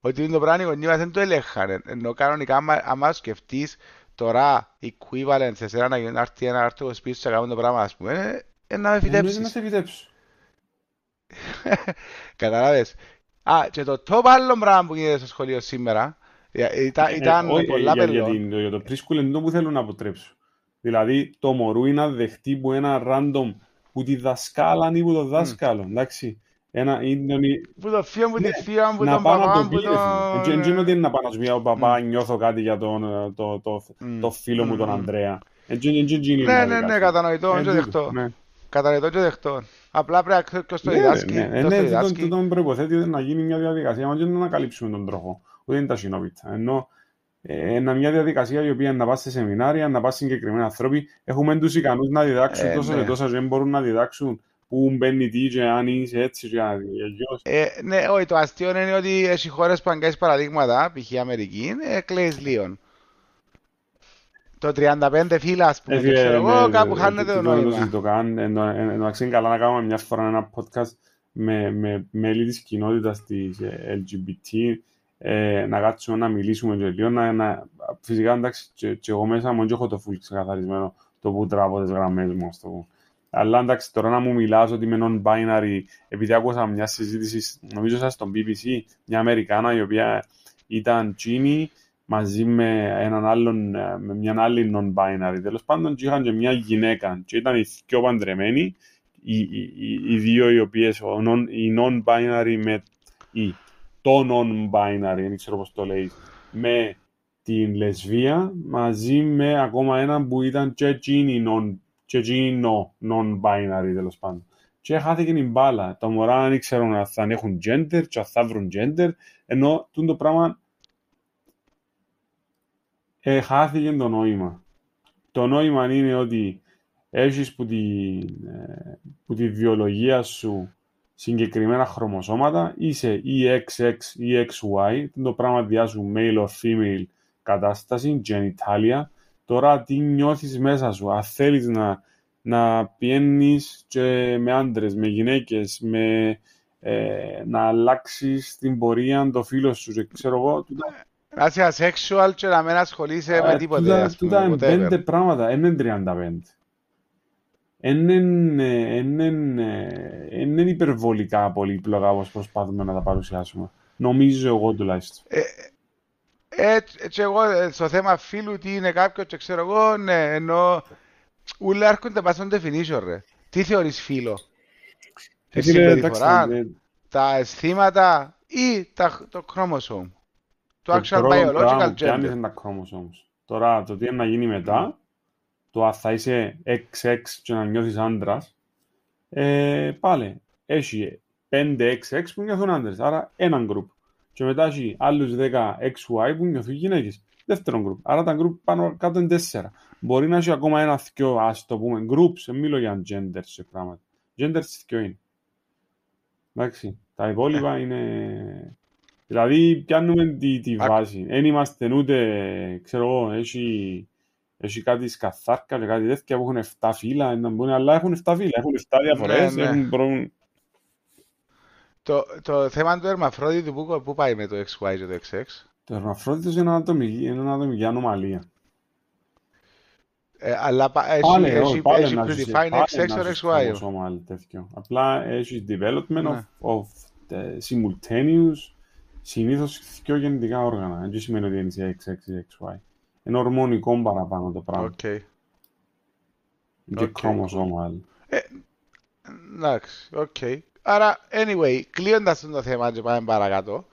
ότι είναι το πράγμα οι γονείς μας δεν το ελέγχαν. Ενώ κανονικά, άμα, άμα σκεφτείς τώρα equivalent σε σένα να να έρθει ένα άρθρο σπίτι σου να κάνουν το πράγμα, ας πούμε, ε, ε, να με Ε, ναι, Να φυτέψεις. σε φυτέψω. Καταλάβες. Α, και το top άλλο πράγμα που γίνεται στο σχολείο σήμερα, ε, ήταν, Ε, ήταν όχι, πολλά για, για, πελό. την- για το preschool είναι το που θέλω να αποτρέψω. Δηλαδή, το μωρού είναι να δεχτεί που ένα random που τη δασκάλα ή που το δάσκαλο, εντάξει. Ένα, είναι, Που το θείο μου, Ναι, τη θεία μου, να τον πάω να παπά το μου, πει, ρε φίλε. τον... Δεν είναι ότι είναι να πάω να σου πει, «Ω, παπά, νιώθω κάτι για τον, ε, το, το, Μμ. το φίλο μου τον Μμ. Ανδρέα. Έτσι είναι η Ναι, ναι, διαδικασία. ναι, κατανοητό, Ε, και τούτο, δεχτώ. ναι. Κατανοητό και δεχτώ. Απλά πρέπει να ξέρει ποιος το Ναι, ρε, διδάσκει, ναι. Ε, ποιος το ναι, τούτο- διδάσκει. τούτο προϋποθέτει να γίνει μια διαδικασία, μα και να ανακαλύψουμε τον τροχό. Ούτε είναι τα συνόπιτα. Ενώ ε, είναι μια διαδικασία η οποία να πας σε σεμινάρια, να πας συγκεκριμένα άνθρωποι. Έχουμε τους ικανούς να διδάξουν Ε, τόσα ναι. και τόσα και δεν μπορούν να διδάξουν πού μπαίνει τι και αν είσαι έτσι και αλλιώς. Ε, ναι, όχι, το αστείο είναι ότι έχει χώρες που αν κάνεις παραδείγματα, π.χ. η Αμερική, ε, κλαίεις λίγο. Το 35 φύλλα, ας πούμε, Ε, και ξέρω ναι, εγώ, ναι, κάπου ναι, χάνεται τούτο το δεν το νόημα. συζητώ καν. Εν- εν- Εντάξει, είναι καλά να κάνουμε μια φορά ένα podcast με, με μέλη της κοινότητας της ε, LGBT, ε, να κάτσουμε να μιλήσουμε και λίγο, να, να, φυσικά εντάξει και, και εγώ μέσα μου και έχω το full ξεκαθαρισμένο το που τραβώ τις γραμμές μου, ας το πω. Αλλά εντάξει, τώρα να μου μιλάς ότι είμαι non-binary, επειδή άκουσα μια συζήτηση, νομίζω σας στον BBC, μια Αμερικάνα η οποία ήταν τσίνη μαζί με έναν άλλον, ε, με μια άλλη non-binary. Τέλος πάντων, και είχαν και μια γυναίκα και ήταν οι δυο παντρεμένοι, οι, οι, οι, οι δύο οι οποίες, ο non, οι non-binary με η, το non-binary, δεν ξέρω πώς το λέει, με την λεσβία, μαζί με ακόμα έναν που ήταν και εκείνη non, και εκείνη no, non-binary τέλος πάντων. Και χάθηκε η μπάλα. Τα μωρά δεν ήξεραν αν θα έχουν gender και αν θα βρουν gender, ενώ τούτο το πράγμα ε, χάθηκε το νόημα. Το νόημα είναι ότι έχεις που τη, ε, που τη βιολογία σου συγκεκριμένα χρωμοσώματα, είσαι ή XX ή XY, το πράγμα διάσου male or female κατάσταση, genitalia. Τώρα τι νιώθεις μέσα σου, αν θέλεις να, να πιένεις και με άντρες, με γυναίκες, με, ε, να αλλάξεις την πορεία το φίλο σου και ξέρω εγώ, τούτα Να είσαι asexual και να μην ασχολείσαι με ε, τίποτε, τούτα- ας τούτα πούμε, είναι whatever. πέντε πράγματα, δεν είναι 35. Δεν είναι, εν είναι, εν είναι υπερβολικά πολύπλοκα όπως προσπαθούμε να τα παρουσιάσουμε. Νομίζω εγώ τουλάχιστον. Ε, και εγώ ε, στο θέμα φίλου τι είναι κάποιος και ξέρω εγώ, ναι, ενώ ούλα έρχονται πας στον definition ρε. Τι θεωρείς φίλο, τη Ε, φίλε, συμπεριφορά, εντάξει, ε, τα αισθήματα ή τα, το chromosome, το actual πρώτο πράγμα biological που πιάνεις gender. είναι τα chromosomes. Τώρα, το τι είναι να γίνει μετά, το αν θα είσαι XX και να νιώθεις άντρας, ε, πάλι, έχει 5 XX που νιώθουν άντρες, άρα έναν group. Και μετά έχει άλλους 10 XY που νιώθουν γυναίκες. Δεύτερον group. Άρα τα group πάνω κάτω είναι τέσσερα. Μπορεί να έχει ακόμα ένα θκιο, ας το πούμε, groups, δεν μιλώ για gender σε πράγματα. Gender θκιο είναι. Εντάξει, τα υπόλοιπα είναι... Δηλαδή πιάνουμε τη, τη Α- βάση. Δεν είμαστε ούτε, ξέρω εγώ, έχει, έχει κάτι σκαθάρκα και κάτι τέτοια που έχουν 7 φύλλα, να μπουν, αλλά έχουν 7 φύλλα, έχουν 7 διαφορές, Ναι, ναι. έχουν προ... Το, το θέμα του ερμαφρόδιου που, που πάει με το XY και το XX. Το ερμαφρόδιτος είναι ατομική, είναι μια ατομική ανομαλία. Ε, αλλά πα- έχει, Πάλι, όχι, έχει, πάλι έχει να ζεις- predefined πάλι XX να or ζεις XY. χρωμοσώμα, άλλο τέτοιο. Απλά έχει development Ναι. of, of uh, simultaneous, συνήθως δύο γεννητικά όργανα. Δεν σημαίνει ότι είναι σε XX ή XY. Είναι ορμονικό παραπάνω το πράγμα. Okay. Και Οκ. κρόμοσώμα. άλλο. Εντάξει, οκ. Άρα, anyway, κλείοντας το θέμα και πάμε παρακάτω,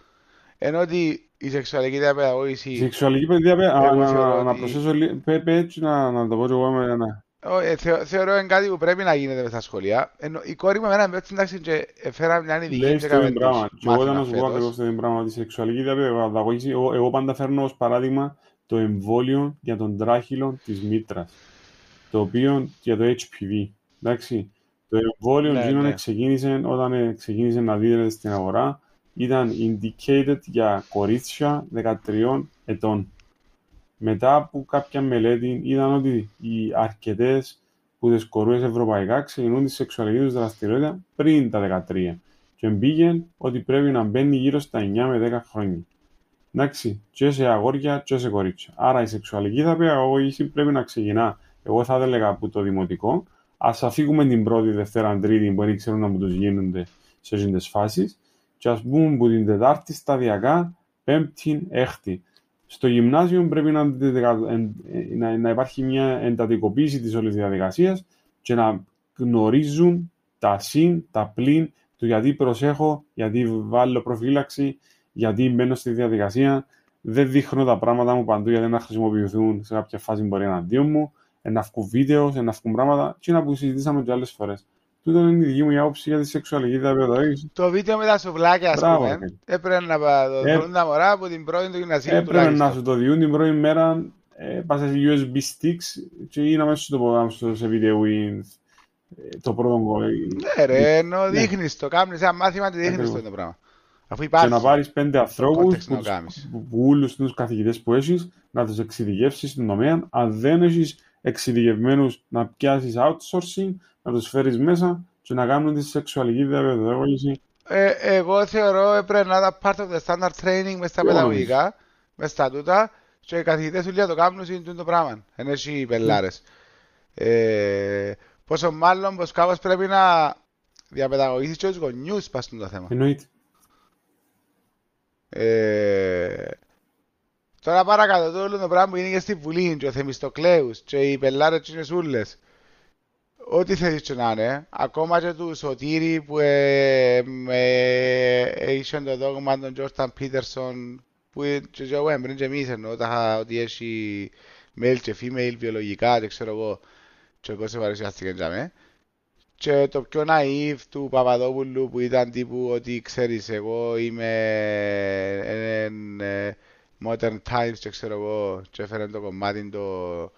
ενώ ότι η σεξουαλική Η διαπαιδαγώγηση σεξουαλική παιδεία, παι- α, Εγώ να- θεωρώ να- να ότι- προσθέσω λίγο, πέ- πέ έτσι να να το πω και εγώ με ένα. Ω, ε, θεω- θεωρώ είναι κάτι που πρέπει να γίνεται μες στα σχολεία. Ενώ η κόρη μου εμένα με έτσι εντάξει και φέρα μια ειδική Λέει και στο έκαμε ίδιο πράγμα. τους Και εγώ ήταν μάθημα να σου πω ακριβώς φέτος. το ίδιο πράγμα. Ότι η σεξουαλική διαπαιδαγώγηση, εγώ, εγώ πάντα φέρνω ως παράδειγμα το εμβόλιο για τον τράχυλο της μήτρας. Το οποίο για το HPV. Εντάξει. Το εμβόλιο Ναι, εκείνο ναι. ξεκίνησε όταν ε, ξεκίνησε να δίδεται στην αγορά. Ήταν indicated για κορίτσια 13 ετών. Μετά από κάποια μελέτη είδαν ότι οι αρκετές που τις κορούες ευρωπαϊκά ξεκινούν τη σεξουαλική τους δραστηριότητα πριν τα 13 και μπήκε ότι πρέπει να μπαίνει γύρω στα 9 με 10 χρόνια. Εντάξει, και σε αγόρια και σε κορίτσια. Άρα η σεξουαλική διαπαιδαγώγηση πρέπει να ξεκινά. Εγώ θα έλεγα από το δημοτικό. Α αφήγουμε την πρώτη, δευτέρα, τρίτη που δεν ξέρουν να μου τους γίνονται σε αυτέ τι φάσεις. Και ας μπούμε από την Τετάρτη σταδιακά, Πέμπτη, Έκτη. Στο γυμνάσιο πρέπει να, να, να υπάρχει μια εντατικοποίηση της όλης διαδικασίας και να γνωρίζουν τα συν, τα πλην, του γιατί προσέχω, γιατί βάλω προφύλαξη, γιατί μπαίνω στη διαδικασία. Δεν δείχνω τα πράγματα μου παντού γιατί να χρησιμοποιηθούν σε κάποια φάση μπορεί εναντίον μου, να βγουν βίντεος, να βγουν πράγματα, και να που συζητήσαμε και άλλες φορές. Τούτο είναι η δική μου άποψη για τη σεξουαλική διαπαιδαγώγηση. Το βίντεο με τα σουβλάκια, ας Μπράβο, πούμε, Ραφαήλ. έπρεπε να πα- το Ε, δουν τα μωρά από την πρώτη του γυμνασίου Έπρεπε να τουλάχιστον. σου το διούν την πρώτη μέρα, ε, πας σε USB sticks και ή να μέσα σου το πω στο- σε βίντεο ή ε, το πρώτο κομμάτι. Ναι ρε, ενώ Ναι. δείχνεις το, κάνεις ένα μάθημα και δείχνεις το Ακριβώς. το πράγμα. Αφού Και υπάρχει. να πάρεις πέντε ανθρώπους, context να που, το κάνεις. που, που όλους τους καθηγητές που έχεις, να τους εξειδικεύσεις στην τομέα. Αν δεν έχεις εξειδικευμένους, να πιάσεις outsourcing, να τους φέρεις μέσα και να κάνουν τη σεξουαλική διαπαιδαγώγηση. Ε, εγώ θεωρώ έπρεπε να ήταν part of the standard training μες στα Εγώ παιδαγωγικά, μες στα τούτα και οι καθηγητές ούλια το κάνουν είναι το πράγμα. Εν έχει πελάρες. Ε, πόσο μάλλον πως κάπως πρέπει να διαπαιδαγωγήσεις και τους γονιούς πας στο θέμα. Εννοείται. Ε, τώρα παρακάτω το όλο το πράγμα που είναι και στη Βουλή και ο Θεμιστοκλέους και οι πελάρες και οι σούλες. Ό,τι θέλεις και να είναι, ακόμα και του Σωτήρη που ε, με, είχε το δόγμα των Τζόρταν Πίτερσον που ε, και εγώ έμπριν και εμείς εννοώ τα, ότι έχει male και female βιολογικά και ξέρω εγώ και εγώ σε παρουσιάστηκε για με. Και το πιο naive του Παπαδόπουλου που ήταν τύπου ότι ξέρεις εγώ είμαι εν, ε, modern times και ξέρω εγώ και έφερε το κομμάτι το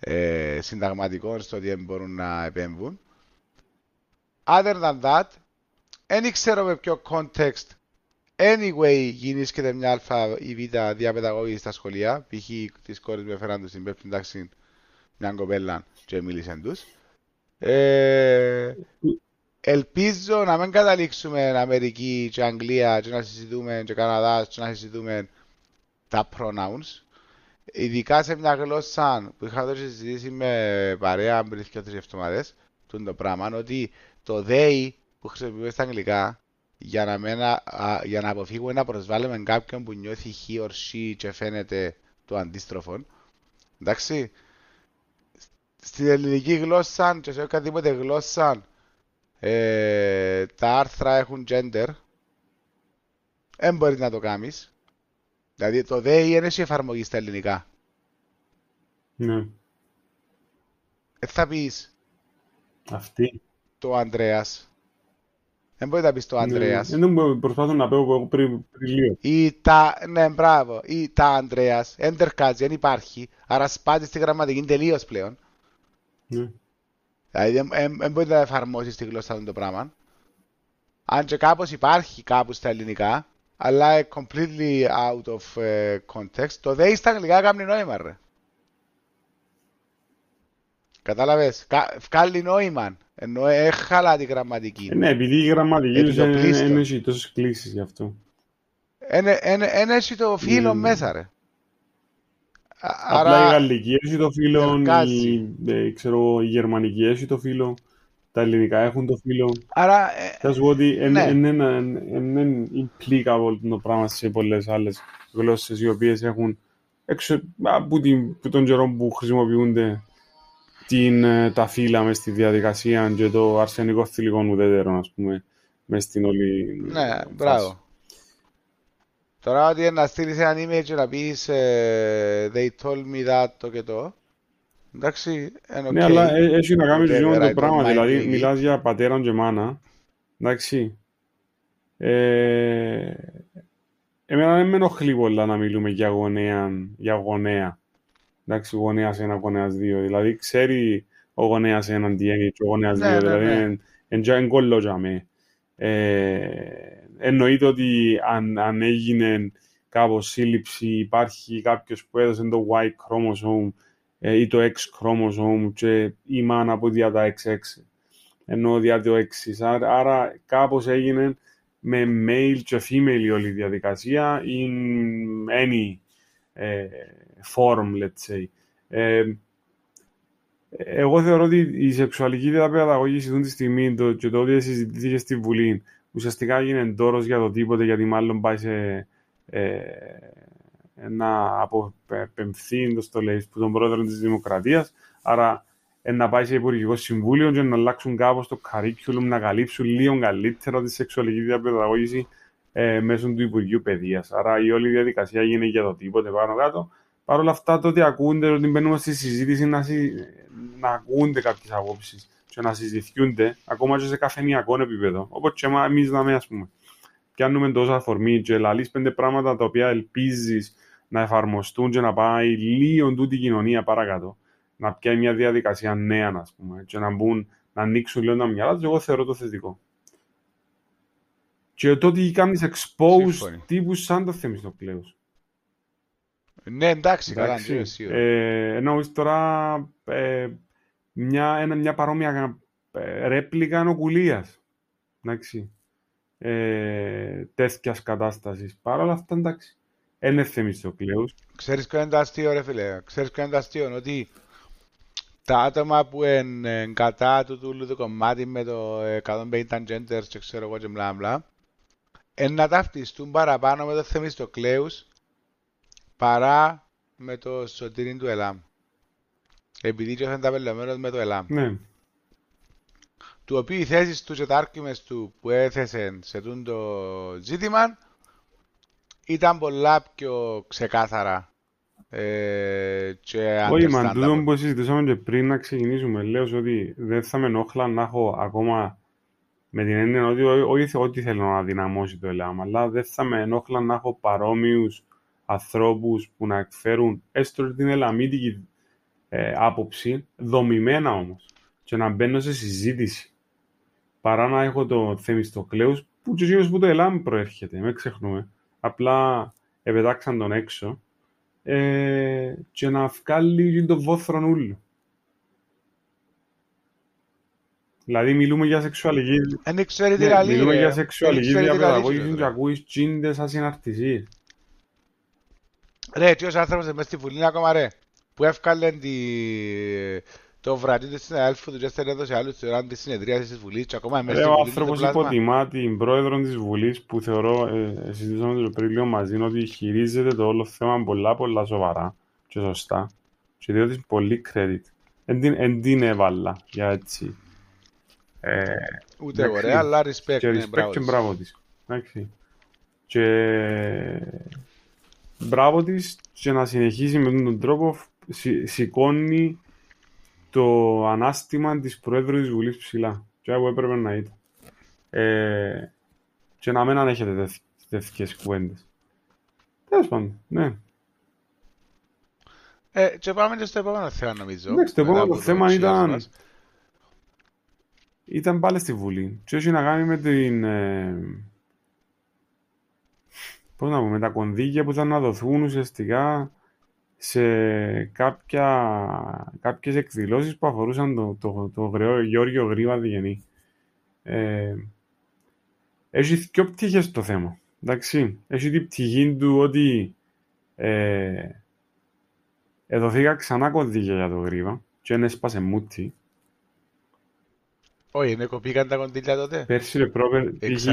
ε, συνταγματικό στο ότι δεν μπορούν να επέμβουν. Other than that, δεν ξέρω με ποιο context anyway γίνησκεται μια αλφα ή β διαπαιδαγώγηση στα σχολεία. Π.χ. τις κόρες μου έφεραν τους στην πέπτη τάξη μια κοπέλα και μίλησαν τους. Ε, ελπίζω να μην καταλήξουμε Αμερική και Αγγλία και να συζητούμε και Καναδάς και να συζητούμε τα pronouns. Ειδικά σε μια γλώσσα που είχα δώσει συζητήσει με παρέα πριν και τρεις εβδομάδες του το πράγμα ότι το they που χρησιμοποιούμε στα αγγλικά για να, μην, α, α, για να αποφύγουμε να προσβάλλουμε κάποιον που νιώθει he or she και φαίνεται το αντίστροφο εντάξει στην ελληνική γλώσσα και σε οποιαδήποτε γλώσσα ε, τα άρθρα έχουν gender δεν μπορείς να το κάνεις δηλαδή το they δεν έχει εφαρμογή στα ελληνικά Ναι. δεν θα πεις Αυτή. το Ανδρέας δεν μπορεί να πεις το Ανδρέας Ναι. Δεν προσπάθω να πω εγώ πριν, πριν λίγο. ή τα, ναι μπράβο, ή τα Ανδρέας εντερκάζει, δεν υπάρχει άρα σπάτη στη γραμματική τελείως πλέον Ναι. Δηλαδή δεν μπορεί να εφαρμόσεις στη γλώσσα του το πράγμα. Αν και κάπως υπάρχει κάπου στα ελληνικά, αλλά completely out of ε, context, το they στα αγγλικά κάνει νόημα ρε. Κατάλαβες, Κα, βγάλει νόημα, ενώ έχαλα τη γραμματική. Ε, ναι, επειδή η γραμματική Επί τους το δεν πλήστο. δεν έχει τόσες κλήσεις γι' αυτό. Εν έχει το φίλο Mm. μέσα ρε. Α- Απλά η Άρα, γαλλική έχει το φίλο, εργάζει. η, ε, ξέρω, η γερμανική έχει το φίλο, τα ελληνικά έχουν το φίλο. άρα ε, Θα σου πω ότι Ναι. είναι implicable το πράγμα σε πολλές άλλες γλώσσες οι οποίες έχουν έξω από την- από τον καιρό που χρησιμοποιούνται την, ε, τα φύλλα μες στη διαδικασία και το αρσενικό θηλυκό ουδέτερο, ας πούμε, μες στην όλη... Ναι, μπράβο. Τώρα ότι να στείλεις ένα email και να πεις ε, they told me that το και το. Εντάξει, είναι okay. Ναι, αλλά ε, έχει να κάνει και το πράγμα, δηλαδή μιλάς για πατέρα και μάνα. Εντάξει. Ε, εμένα δεν με ενοχλεί πολλά να μιλούμε για γονέα, για γονέα. Εντάξει, γονέας ένα, γονέας δύο. Δηλαδή ξέρει ο γονέας έναν τι έγινε και ο γονέας ναι, δύο. Ναι, δηλαδή είναι κόλλο για με. Εννοείται ότι αν, αν έγινε κάπως σύλληψη, υπάρχει κάποιος που έδωσε το Y chromosome ε, ή το X chromosome και η μάνα από διά τα XX ενώ διά το X. Άρα κάπως έγινε με male και female η όλη διαδικασία in any ε, form, let's say. Ε, εγώ θεωρώ ότι η σεξουαλική διαπαιδαγώγηση αυτή τη στιγμή το, και το ότι συζητήθηκε στη Βουλή ουσιαστικά έγινε τόρο για το τίποτε γιατί μάλλον πάει σε ε, να αποπεμφθεί το στολές που τον πρόεδρο της Δημοκρατίας άρα να πάει σε Υπουργικό Συμβούλιο και να αλλάξουν κάπως το curriculum, να καλύψουν λίγο καλύτερα τη σεξουαλική διαπαιδαγώγηση ε, μέσω του Υπουργείου Παιδείας. Άρα η όλη διαδικασία γίνεται για το τίποτε πάνω κάτω. Παρ' όλα αυτά, το ότι ακούνται, ότι μπαίνουμε στη συζήτηση να, συ... να ακούνται κάποιες απόψεις και να συζητιούνται, ακόμα και σε καφενειακό επίπεδο. Όπως και εμείς να ας πούμε. Πιάνουμε τόσο αφορμή και λαλείς πέντε πράγματα τα οποία ελπίζεις να εφαρμοστούν και να πάει λίγο τούτη κοινωνία παρακάτω. Να πιάνει μια διαδικασία νέα, α πούμε, και να μπουν, να ανοίξουν λίγο τα μυαλά τους, εγώ θεωρώ το θετικό. Και το ότι κάνεις expose τύπους σαν το Θεμιστοκλέους. Ναι, εντάξει, καλά, ε, Εννοείς τώρα ε, μια, ένα, μια παρόμοια ε, ρέπλικα νοκουλίας. Εντάξει. Ε, τέτοιας κατάστασης. Παρ' όλα αυτά, εντάξει. Είναι Θεμιστοκλέους. Ξέρεις ποιο είναι το αστείο, ρε φίλε. Ξέρεις ποιο είναι το αστείο, ότι τα άτομα που είναι κατά του τούλου το κομμάτι με το 150 genders και ξέρω εγώ και μπλα μπλα να ταυτιστούν παραπάνω με το Θεμιστοκλέους παρά με το σωτήρι του Ελάμ. Επειδή και ήταν ταπελωμένος με το Ελάμ. Ναι. Του οποίου οι θέσεις του και τα άρκημες του που έθεσε σε το ζήτημα ήταν πολλά πιο ξεκάθαρα ε, και Όχι, μα τούτο που συζητούσαμε και πριν να ξεκινήσουμε, λέω ότι δεν θα με ενόχλα να έχω ακόμα με την έννοια ότι όχι ότι θέλω να δυναμώσει το ΕΛΑΜ, αλλά δεν θα με ενόχλα να έχω παρόμοιους ανθρώπους που να εκφέρουν έστω την ελαμίτικη ε, άποψη, δομημένα όμως, και να μπαίνω σε συζήτηση. Παρά να έχω το Θεμιστοκλέους που και που το ΕΛΑΜ προέρχεται, μην ξεχνούμε. Απλά επετάξαν τον έξω ε, και να βγάλει το βόθρον ούλου. Δηλαδή μιλούμε για σεξουαλική... Δεν ξέρει τι λέει. Μιλούμε για σεξουαλική διαπαιδαγώγηση και ακούεις τσίντες ασυναρτησίες. Ρε, τι ως άνθρωπος μες στη Βουλή ακόμα ρε, που έφκαλε τη... το βραδύ του συναδέλφου του και έστελνε εδώ σε άλλους τη ώρα της συνεδρίας της Βουλής και ακόμα μες στη Βουλή. Ο άνθρωπος υποτιμά την πρόεδρο της Βουλής που θεωρώ, ε, συζητήσαμε το πριν λίγο μαζί, ότι χειρίζεται το όλο θέμα πολλά πολλά σοβαρά και σωστά και διότι πολύ credit. Εν την έβαλα για έτσι ε, Ούτε ωραία, αλλά respect. Και ναι, respect και μπράβο της. Και μπράβο της και να συνεχίσει με τον τρόπο σηκώνει το ανάστημα της Προέδρου της Βουλής ψηλά. Και εγώ έπρεπε να ήταν. Ε, και να μην ανέχετε τέτοιες κουβέντες. Τέλος πάντων, ναι. Ε, και πάμε και στο επόμενο θέμα νομίζω. Ναι, στο επόμενο θέμα ήταν ήταν πάλι στη Βουλή. Και έχει να κάνει με την... Ε, πώς να πω, με τα κονδύλια που θα να δοθούν ουσιαστικά σε κάποια, κάποιες εκδηλώσεις που αφορούσαν το, το, το, το Γιώργιο Γρήβα Διγενή. Ε, έχει δύο πτυχές το θέμα. Εντάξει, έχει την πτυχή του ότι ε, εδωθήκα ξανά κονδύλια για το Γρήβα και δεν έσπασε μούτι. Όχι, είναι κοπήκαν τα κοντήλια τότε. Πέρσι ρε πρόπερ,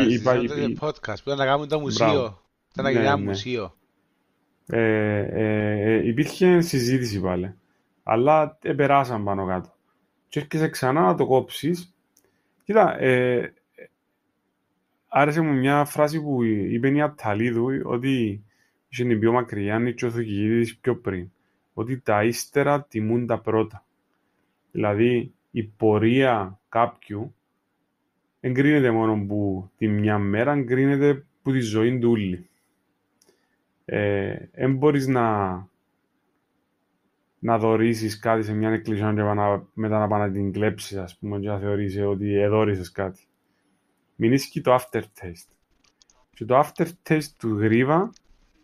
είπα... podcast που ήταν να κάνουν το μουσείο. Ήταν να γίνει ένα ναι. μουσείο. Ε, ε, ε, υπήρχε συζήτηση πάλι. Αλλά περάσαν πάνω κάτω. και έρχεσαι ξανά να το κόψεις. Κοίτα, ε, άρεσε μου μια φράση που είπε η Αταλίδου ότι είχε την πιο μακριά και ο Θοκυγίδης πιο πριν. Ότι τα ύστερα τιμούν τα πρώτα. Δηλαδή, η πορεία κάποιου εγκρίνεται μόνο που τη μια μέρα, εγκρίνεται που τη ζωή του ούλη. Ε, δεν μπορείς να, να δωρήσεις κάτι σε μια εκκλησία και να, μετά να πάνε να την κλέψεις, ας πούμε, και να θεωρείς ότι εδόρισες κάτι. Μην ίσχυει το aftertaste. Και το aftertaste του Γρίβα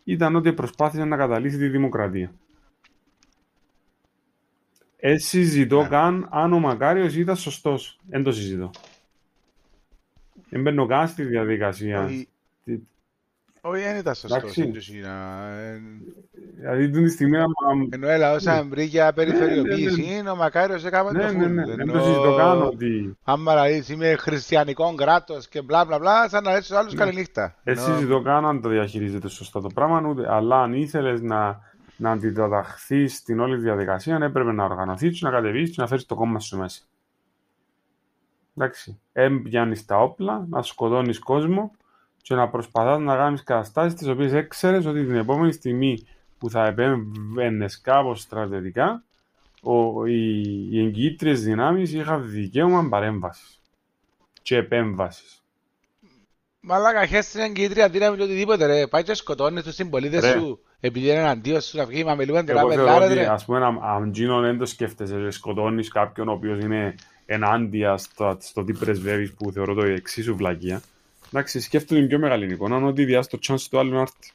ήταν ότι προσπάθησε να καταλύσει τη δημοκρατία. Έτσι συζητώ yeah. καν αν ο Μακάριος ήταν σωστός. Δεν το συζητώ. Δεν μπαίνω καν στη διαδικασία. Όχι, δεν ήταν σωστός. Δηλαδή την στιγμή... Ενώ έλα, όσα βρήκε περιφερειοποίηση, ο Μακάριος έκαμε το φούλ. Ναι, ναι, ναι, δεν το συζητώ καν ότι... Άμα δηλαδή είμαι χριστιανικός κράτος και μπλα μπλα μπλα, σαν να ρίξεις άλλους καληνύχτα. Έτσι συζητώ καν αν το διαχειρίζεται σωστά το πράγμα, αλλά αν ήθελες να να αντιταχθεί στην όλη διαδικασία, έπρεπε να οργανωθείς, να κατεβείς και να φέρεις το κόμμα σου μέσα. Εντάξει. Έμπιανει τα όπλα, να σκοτώνεις κόσμο και να προσπαθάς να κάνεις καταστάσεις τις οποίες έξερες ότι την επόμενη στιγμή που θα επέμβαινες κάπως στρατιωτικά, ο, οι, οι εγγυήτριε δυνάμεις είχαν δικαίωμα παρέμβασης και επέμβασης. Μαλάκα, χέσει την εγγυήτρια δύναμη και οτιδήποτε, ρε. Πάει και σκοτώνεις τους συμπολίτες σου επειδή είναι εναντίον σου να βγει, μα μιλούμε τώρα πελάρα, ρε. Ας πούμε, αν γίνον δεν το σκέφτεσαι, σκοτώνεις κάποιον ο οποίος είναι ενάντια στο, στο τι πρεσβεύεις που θεωρώ το εξίσου βλακεία. Εντάξει, σκέφτομαι πιο μεγάλη εικόνα, ότι διάσει το chance του άλλου να έρθει.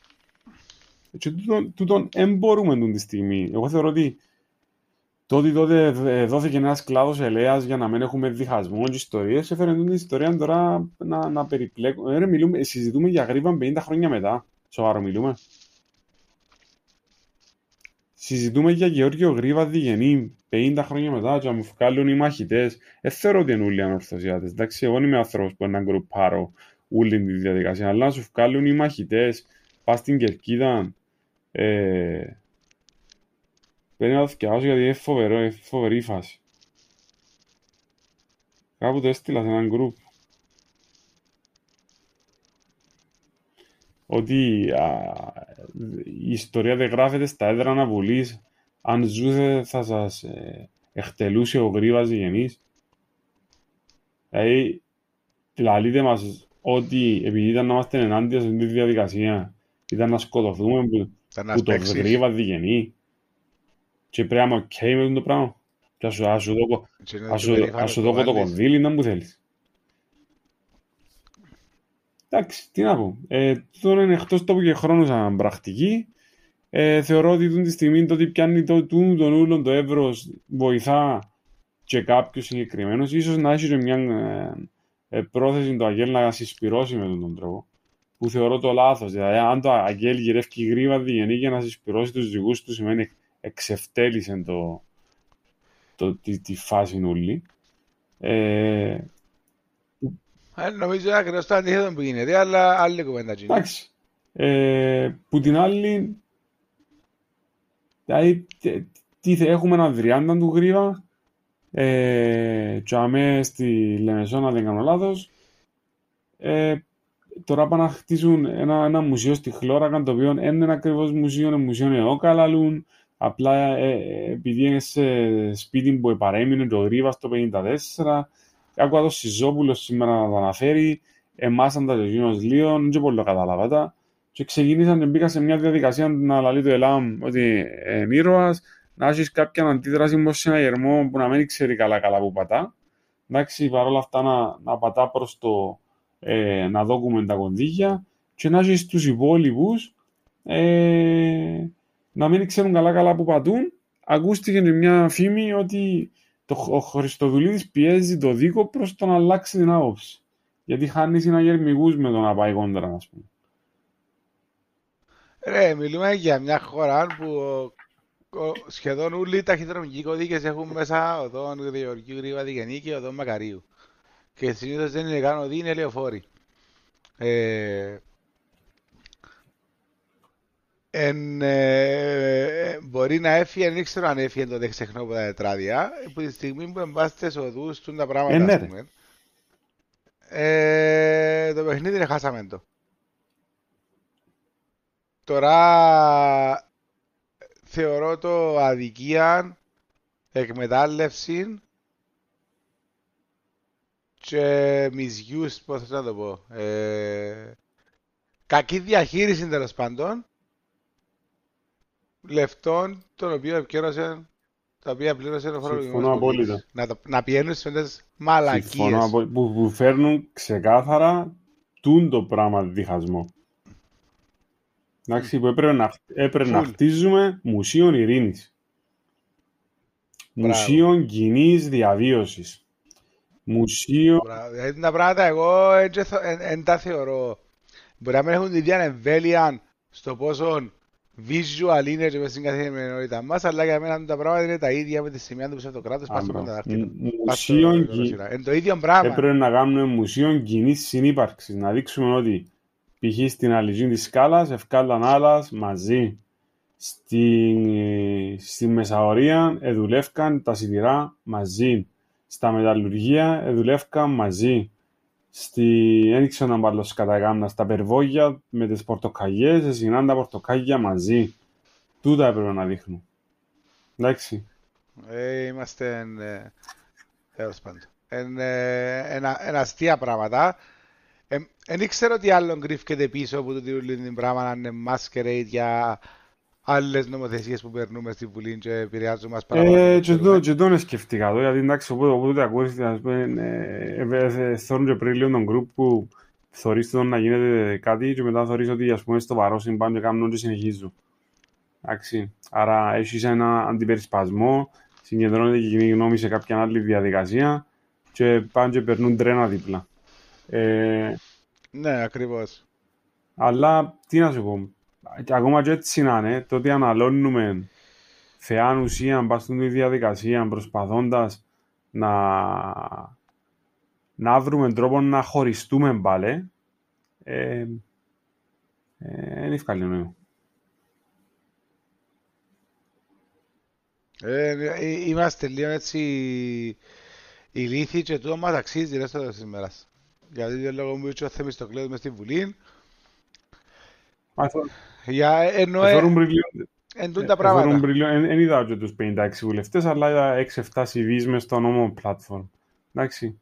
Και τούτον δεν μπορούμε τη στιγμή. Εγώ θεωρώ ότι τότε, τότε δόθηκε ένας κλάδος ελέας για να μην έχουμε διχασμό και ιστορίες. Έφερε την ιστορία τώρα να, να περιπλέκουμε. Ε, μιλούμε, συζητούμε για γρήβα 50 χρόνια μετά. Σοβαρό μιλούμε. Συζητούμε για Γεώργιο Γρήβα διγενή 50 χρόνια μετά και να μου βγάλουν οι μαχητές. Δεν θεωρώ ότι είναι όλοι ανορθωσιάτες. Εντάξει, εγώ είμαι άνθρωπος που να γκρουπάρω όλη τη διαδικασία. Αλλά να σου βγάλουν οι μαχητές, πας στην Κερκίδα. Ε, πρέπει να το φτιάξω γιατί είναι φοβερό, είναι φοβερή φάση. Κάπου το έστειλα σε έναν γκρουπ. ότι α, η ιστορία δεν γράφεται στα έδρανα βουλής. Αν ζούσε θα σας ε, εκτελούσε ο γρήβας γενής. Δηλαδή, λαλείτε μας ότι επειδή ήταν να είμαστε ενάντια σε αυτή τη διαδικασία, ήταν να σκοτωθούμε που, που το γρήβα διγενή και πρέπει να είμαι ok με το πράγμα. Και ας σου δω το κονδύλι να μου θέλεις. Εντάξει, τι να πω. Ε, τώρα είναι εκτός τόπου και χρόνου σαν πρακτική. Ε, θεωρώ ότι τη στιγμή το ότι πιάνει το, τον ούλον το εύρος βοηθά και κάποιος συγκεκριμένος, ίσως να έχει μια ε, ε, πρόθεση το Αγγέλ να συσπυρώσει με τον τρόπο. Που θεωρώ το λάθος. Δηλαδή, αν το Αγγέλ γυρεύει γρήγορα διγενή για να συσπυρώσει τους δικούς του, σημαίνει εξευτέλισε το, το, τη, τη φάση νουλή. Ε, ε, νομίζω είναι ακριβώς το αντίθετο που γίνεται, αλλά άλλη κουβέντα γίνεται. Εντάξει. Ε, που την άλλη, δηλαδή, τι, έχουμε ένα δριάντα του γρήβα, ε, και αμέ στη Λεμεσόνα δεν κάνω λάθος, ε, τώρα πάνε να χτίσουν ένα, ένα μουσείο στη Χλώρακα, το οποίο δεν είναι ακριβώς μουσείο, είναι μουσείο νεόκαλαλούν, απλά ε, ε, επειδή είναι σε σπίτι που παρέμεινε το γρήβα στο 1954, Άκουα το Σιζόπουλο σήμερα να το αναφέρει, εμάσαν τα ζεγίνος λίγο, δεν πολύ καταλάβατα. Και ξεκίνησαν και μπήκα σε μια διαδικασία να λαλεί το ΕΛΑΜ ότι είναι ήρωας, να έχεις κάποια αντίδραση όπως σε ένα γερμό που να μην ξέρει καλά καλά που πατά. Εντάξει, παρόλα αυτά να, να πατά προς το ε, να δώκουμε τα κονδύλια και να έχεις τους υπόλοιπους ε, να μην ξέρουν καλά καλά που πατούν. Ακούστηκε μια φήμη ότι το, ο Χριστοδουλίδης πιέζει το δίκο προς το να αλλάξει την άποψη. Γιατί χάνει συναγερμικούς με το να πάει κόντρα, ας πούμε. Ρε, μιλούμε για μια χώρα που σχεδόν όλοι οι ταχυδρομικοί κωδίκες έχουν μέσα οδόν Γεωργίου Γρήβα Διγενή και οδόν Μακαρίου. Και συνήθως δεν είναι καν οδοί, είναι λεωφόροι. Ε, Εν, ε, μπορεί να έφυγε, δεν ξέρω αν έφυγε το δεξιχνό από τα τετράδια, που τη στιγμή που εμπάστε στους οδούς του τα πράγματα, Ε, ναι, ας ρε. πούμε. Ε, το παιχνίδι είναι χάσαμε το. Τώρα θεωρώ το αδικία, εκμετάλλευση και misuse, πώς θα το πω, ε, κακή διαχείριση τέλος πάντων λεφτών των οποίων επικέρωσε τα οποία πλήρωσε ο φορολογικός Συμφωνώ απόλυτα. πολίτης. Να, τα- να πηγαίνουν σε αυτές τις Συμφωνώ μαλακίες. απο- που, που φέρνουν ξεκάθαρα τούν το πράγμα διχασμό. Εντάξει, που έπρεπε να, έπρεπε να Φουλ. χτίζουμε μουσείο ειρήνης. Μπράβο. Μουσείο κοινής διαβίωσης. Μουσείο... Μπράβο. Δηλαδή τα πράγματα εγώ δεν τα θεωρώ. Μπορεί να μην έχουν την ίδια εμβέλεια στο πόσο visual είναι και μες στην καθημερινότητα μας, αλλά για μένα τα πράγματα είναι τα ίδια με τη σημεία του ψευτοκράτους πας στο Άμπρα. πενταδάχτυλο. Μου- Πας στο Μουσείο ολοσύρα. Είναι το ίδιο πράγμα. Έπρεπε να κάνουμε μουσείο κοινής συνύπαρξης. Να δείξουμε ότι π.χ. στην αλυζή τη σκάλα ευκάλαν άλλα μαζί. Στη, στη Μεσαωρία εδουλεύκαν τα σιδηρά μαζί. Στα μεταλλουργία εδουλεύκαν μαζί. Στη, δεν ξέρω να πάρω κατά γάμνα, στα περβόγια με τις πορτοκαλιές, εσυνάν τα πορτοκάλια μαζί. Τούτα έπρεπε να δείχνουν. Εντάξει. Ε, είμαστε εν, ε, τέλος πάντων. Εν, ε, ένα, εν αστεία πράγματα. Δεν ήξερα τι άλλο κρύφκεται πίσω από το τυρούλι την πράγμα να είναι masquerade για άλλες νομοθεσίες που περνούμε στη Βουλή και επηρεάζουν μας παραπάνω. Ε, από και το το, ξέρουμε. και το είναι σκεφτικά το, γιατί εντάξει, οπότε, οπότε ακούστε, ας πούμε, ε, ε, ε, ε, θωρούν και πριν λίγο τον group που θωρείς τον να γίνεται κάτι και μετά θωρείς ότι, ας πούμε, στο παρόσιν πάνε και κάνουν και συνεχίζουν. Εντάξει, άρα έχεις ένα αντιπερισπασμό, συγκεντρώνεται και η κοινή γνώμη σε κάποια άλλη διαδικασία και πάνε και περνούν τρένα δίπλα. Ε, Ναι, ακριβώς. αλλά τι να σου πω, και ακόμα και έτσι να είναι, το ότι αναλώνουμε θεάν ουσία πας στην διαδικασία προσπαθώντας να, να βρούμε τρόπο να χωριστούμε πάλι, ε, ε, είναι ευκαλή νόημα. Ε, ε, είμαστε λίγο έτσι ηλίθιοι και τούτο μας αξίζει ρέστο της ημέρας. Γιατί το λόγο μου είπε ο Θεμιστοκλέος μες στη Βουλή. Μα, εθω- Για, ενώ ε, εθώρουν πριν λίγο- εν τούν τα εθώρουν πράγματα. πριν λίγο- εν- εν είδα και τους 56 βουλευτές, αλλά είδα 6-7 CVs μες στο νόμο platform. Εντάξει.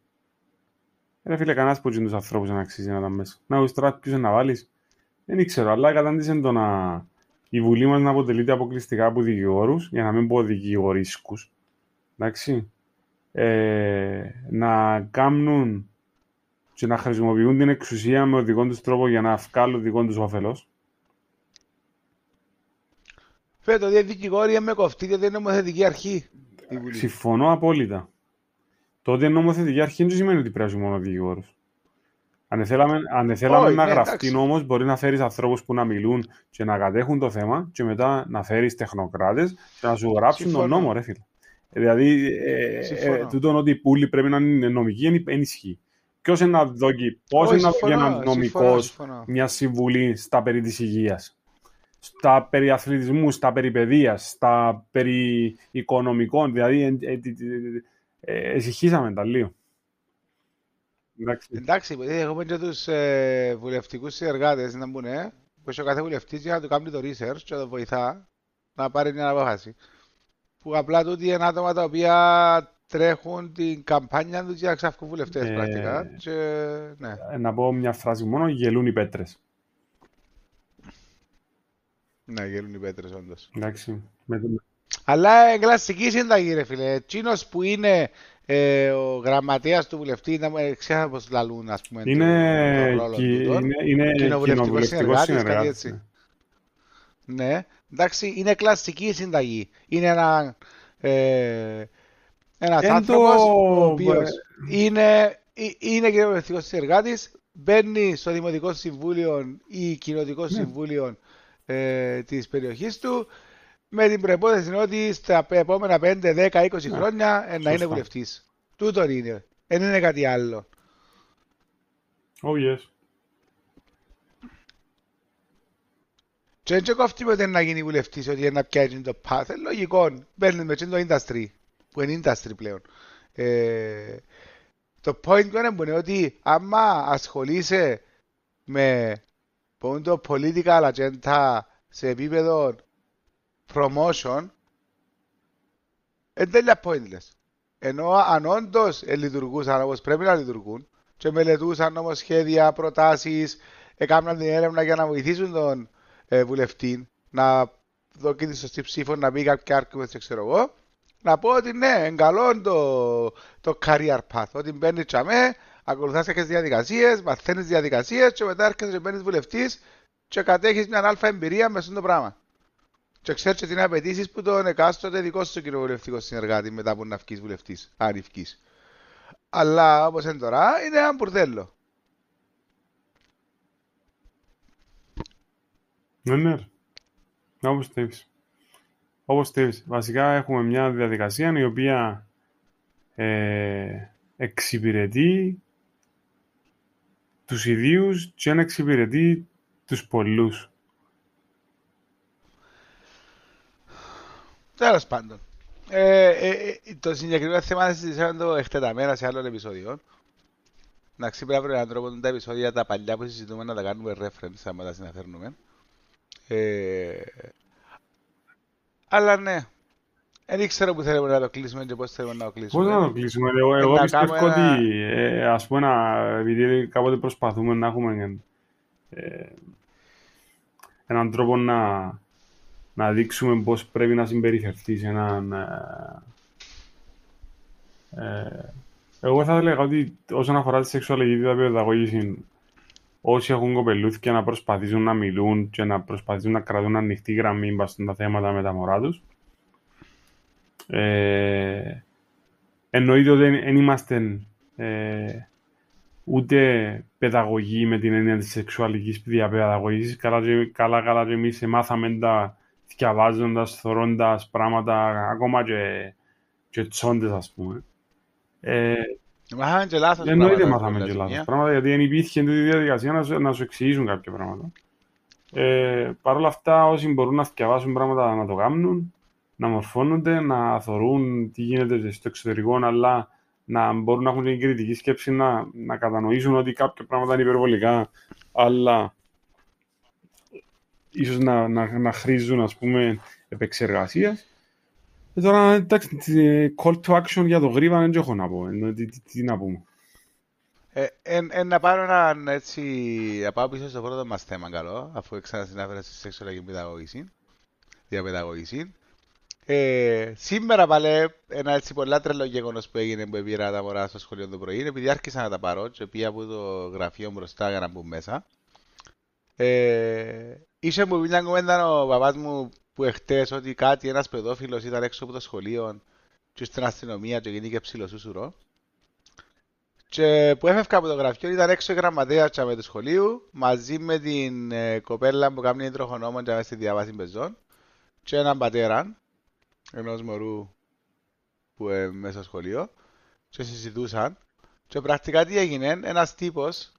Ρε φίλε, κανένας από τους ανθρώπους δεν αξίζει να ήταν μέσα. Να δεις τώρα ποιους να βάλεις. Δεν ήξερα, αλλά κατάντησε το να... Η Βουλή μας να αποτελείται αποκλειστικά από δικηγόρους, για να μην πω δικηγορίσκους. Εντάξει. Ε, να κάνουν και να χρησιμοποιούν την εξουσία με οδηγόν τους τρόπο για να βγάλουν δικό τους όφελος. Φέτο, οι δικηγόροι με κοφτή γιατί είναι νομοθετική αρχή. Η Βουλή. Συμφωνώ απόλυτα. Το ότι είναι νομοθετική αρχή δεν σημαίνει ότι πρέπει να είσαι μόνο δικηγόρο. Αν θέλαμε, αν θέλαμε Όχι, να ναι, γραφτεί εντάξει. νόμος, μπορεί να φέρεις ανθρώπους που να μιλούν και να κατέχουν το θέμα και μετά να φέρεις τεχνοκράτες και να σου γράψουν τον Συμφωνώ. νόμο, ρε φίλε. Ε, Δηλαδή, ε, ε, Συμφωνώ. τούτο ότι οι πουλοι πρέπει να είναι νομικοί, δεν δεν ισχύει. Ποιος είναι να δώσει, πώς Όχι, είναι να βγει συμφωνώ, ένας συμφωνώ, νομικός συμφωνώ. μια συμβουλή στα περί της υγείας, στα περί αθλητισμού, στα περί παιδείας, στα περί οικονομικών, δηλαδή ε, ε, ε, ε, εσυχήσαμε τα λίγο. Εντάξει. Εντάξει, επειδή έχουμε και τους ε, βουλευτικούς συνεργάτες να μπουν, ε, που έχει ο κάθε βουλευτής για να του κάνει το research και να το βοηθά να πάρει μια απόφαση. Που απλά τούτοι είναι άτομα τα οποία τρέχουν την καμπάνια τους για να ξαφκούν βουλευτές Ε, πρακτικά. Και, ναι. Ε, Να πω μια φράση μόνο, γελούν οι πέτρες. ναι, γελούν οι πέτρες όντως. Εντάξει. Με το- Αλλά ε, κλασική συνταγή ρε φίλε. Εκείνος που είναι ε, ο γραμματέας του βουλευτή, να μου ξέχασα πώς λαλούν ας πούμε Είναι, το ρόλο κι- τούτον. είναι, είναι Κοινοβουλευτικός κοινοβουλευτικός συνεργάτης, κάτι συνεργάτης. έτσι. ναι. Ναι, εντάξει, είναι κλασική συνταγή. Είναι ένα, ε, ένας Εν άνθρωπος το- ο οποίος είναι, ε, είναι κοινοβουλευτικός συνεργάτης, μπαίνει στο Δημοτικό Συμβούλιο ή Κοινοτικό Ναι. Συμβούλιο ε, της περιοχής του με την προπόθεση ότι στα επόμενα 5, 10, 20 Ναι, χρόνια ε, να είναι σωστά. βουλευτής. Τούτο είναι. Δεν είναι κάτι άλλο. Oh yes. Και δεν κόφτει ποτέ να γίνει βουλευτής ότι να πιάσει το path. Ε, λογικό. Παίρνει με το industry. Που είναι industry πλέον. Ε, το point είναι ότι άμα ασχολείσαι με το political agenda σε επίπεδο promotion, είναι τέλεια pointless. Ενώ αν όντως λειτουργούσαν όπως πρέπει να λειτουργούν και μελετούσαν νομοσχέδια, προτάσεις, έκαναν την έρευνα για να βοηθήσουν τον ε, βουλευτή να δώσει τη σωστή ψήφο, να μπει κάποια άρκη, ξέρω εγώ, να πω ότι ναι, εγκαλώ το, το career path. Ότι μπαίνεις τσαμέ, ακολουθάς κάποιες διαδικασίες, μαθαίνεις διαδικασίες και μετά έρχεσαι και μπαίνεις βουλευτής και κατέχεις μια αλφα εμπειρία μες αυτό το πράγμα. Και ξέρεις τι είναι απαιτήσεις που τον εκάστοτε δικό σου κοινοβουλευτικό συνεργάτη μετά που να βγεις βουλευτής, αν βγεις. Αλλά όπως είναι τώρα, είναι ένα μπουρδέλο. Ναι, ναι. Όπως θέλει. Όπως θέλεις. Βασικά έχουμε μια διαδικασία η οποία ε, εξυπηρετεί τους ιδίους και δεν εξυπηρετεί τους πολλούς. Τέλος πάντων. Ε, ε, ε, το συγκεκριμένο θέμα συζητήσαμε το εκτεταμένα σε άλλο επεισόδιο. Να ξύπναμε έναν τρόπο τα επεισόδια τα παλιά που συζητούμε να τα κάνουμε reference άμα τα συναφέρνουμε. Ε, αλλά ναι. Δεν ήξερα που θέλουμε να το κλείσουμε και πώς θέλουμε να το κλείσουμε. Πώς να το κλείσουμε. Εγώ, εγώ πιστεύω ένα... ότι ε, ας πούμε να, επειδή κάποτε προσπαθούμε να έχουμε ε, έναν τρόπο να, να δείξουμε πώς πρέπει να συμπεριφερθείς σε έναν... Ε, ε, εγώ θα έλεγα ότι όσον αφορά τη σεξουαλική παιδαγωγή, όσοι έχουν κοπελούθηκε να προσπαθήσουν να μιλούν και να προσπαθήσουν να κρατούν ανοιχτή γραμμή μπαστούν τα θέματα με τα μωρά τους. Ε, εννοείται ότι δεν είμαστε ε, ούτε παιδαγωγοί με την έννοια της σεξουαλικής διαπαιδαγωγής. Καλά, καλά, καλά και εμείς μάθαμε τα διαβάζοντας, θωρώντας πράγματα, ακόμα και, και τσόντες ας πούμε. Ε, Μάθαμε και λάθος πράγματα. Εννοείται μάθαμε και λάθος πράγματα, γιατί δεν υπήρχε τη διαδικασία να σου, να σου εξηγήσουν κάποια πράγματα. Ε, Παρ' όλα αυτά, όσοι μπορούν να διαβάσουν πράγματα να το κάνουν, να μορφώνονται, να θεωρούν τι γίνεται στο εξωτερικό, αλλά να μπορούν να έχουν την κριτική σκέψη να, να κατανοήσουν ότι κάποια πράγματα είναι υπερβολικά, αλλά ίσως να, να, να χρήζουν, ας πούμε, επεξεργασίας. Ε, τώρα, εντάξει, call to action για το γρήβα δεν έχω να πω. Ε, τι, τι, τι να πούμε. Ε, ε, να πάρω έναν έτσι, να πάω πίσω στο πρώτο μας θέμα καλό, αφού ξανασυνάφερα στη σεξουαλική παιδαγωγήση, διαπαιδαγωγήση. Ε, σήμερα πάλι ένα έτσι πολλά τρελό γεγονός που έγινε που πήρα τα μωρά στο σχολείο το πρωί, επειδή άρχισα να τα πάρω και πήγα από το γραφείο μπροστά για να μπουν μέσα. Ε, είσαι μου μια κουβέντα ο παπάς μου που εχθές ότι κάτι ένας παιδόφιλος ήταν έξω από το σχολείο και στην αστυνομία και γίνηκε ψηλοσούσουρο. Και που έφευκα από το γραφείο ήταν έξω η γραμματέα με του σχολείου μαζί με την ε, κοπέλα που κάνει τροχονόμο και στη διαβάση πεζών και έναν πατέρα ενός μωρού που είναι μέσα στο σχολείο και συζητούσαν και πρακτικά τι έγινε, ένας τύπος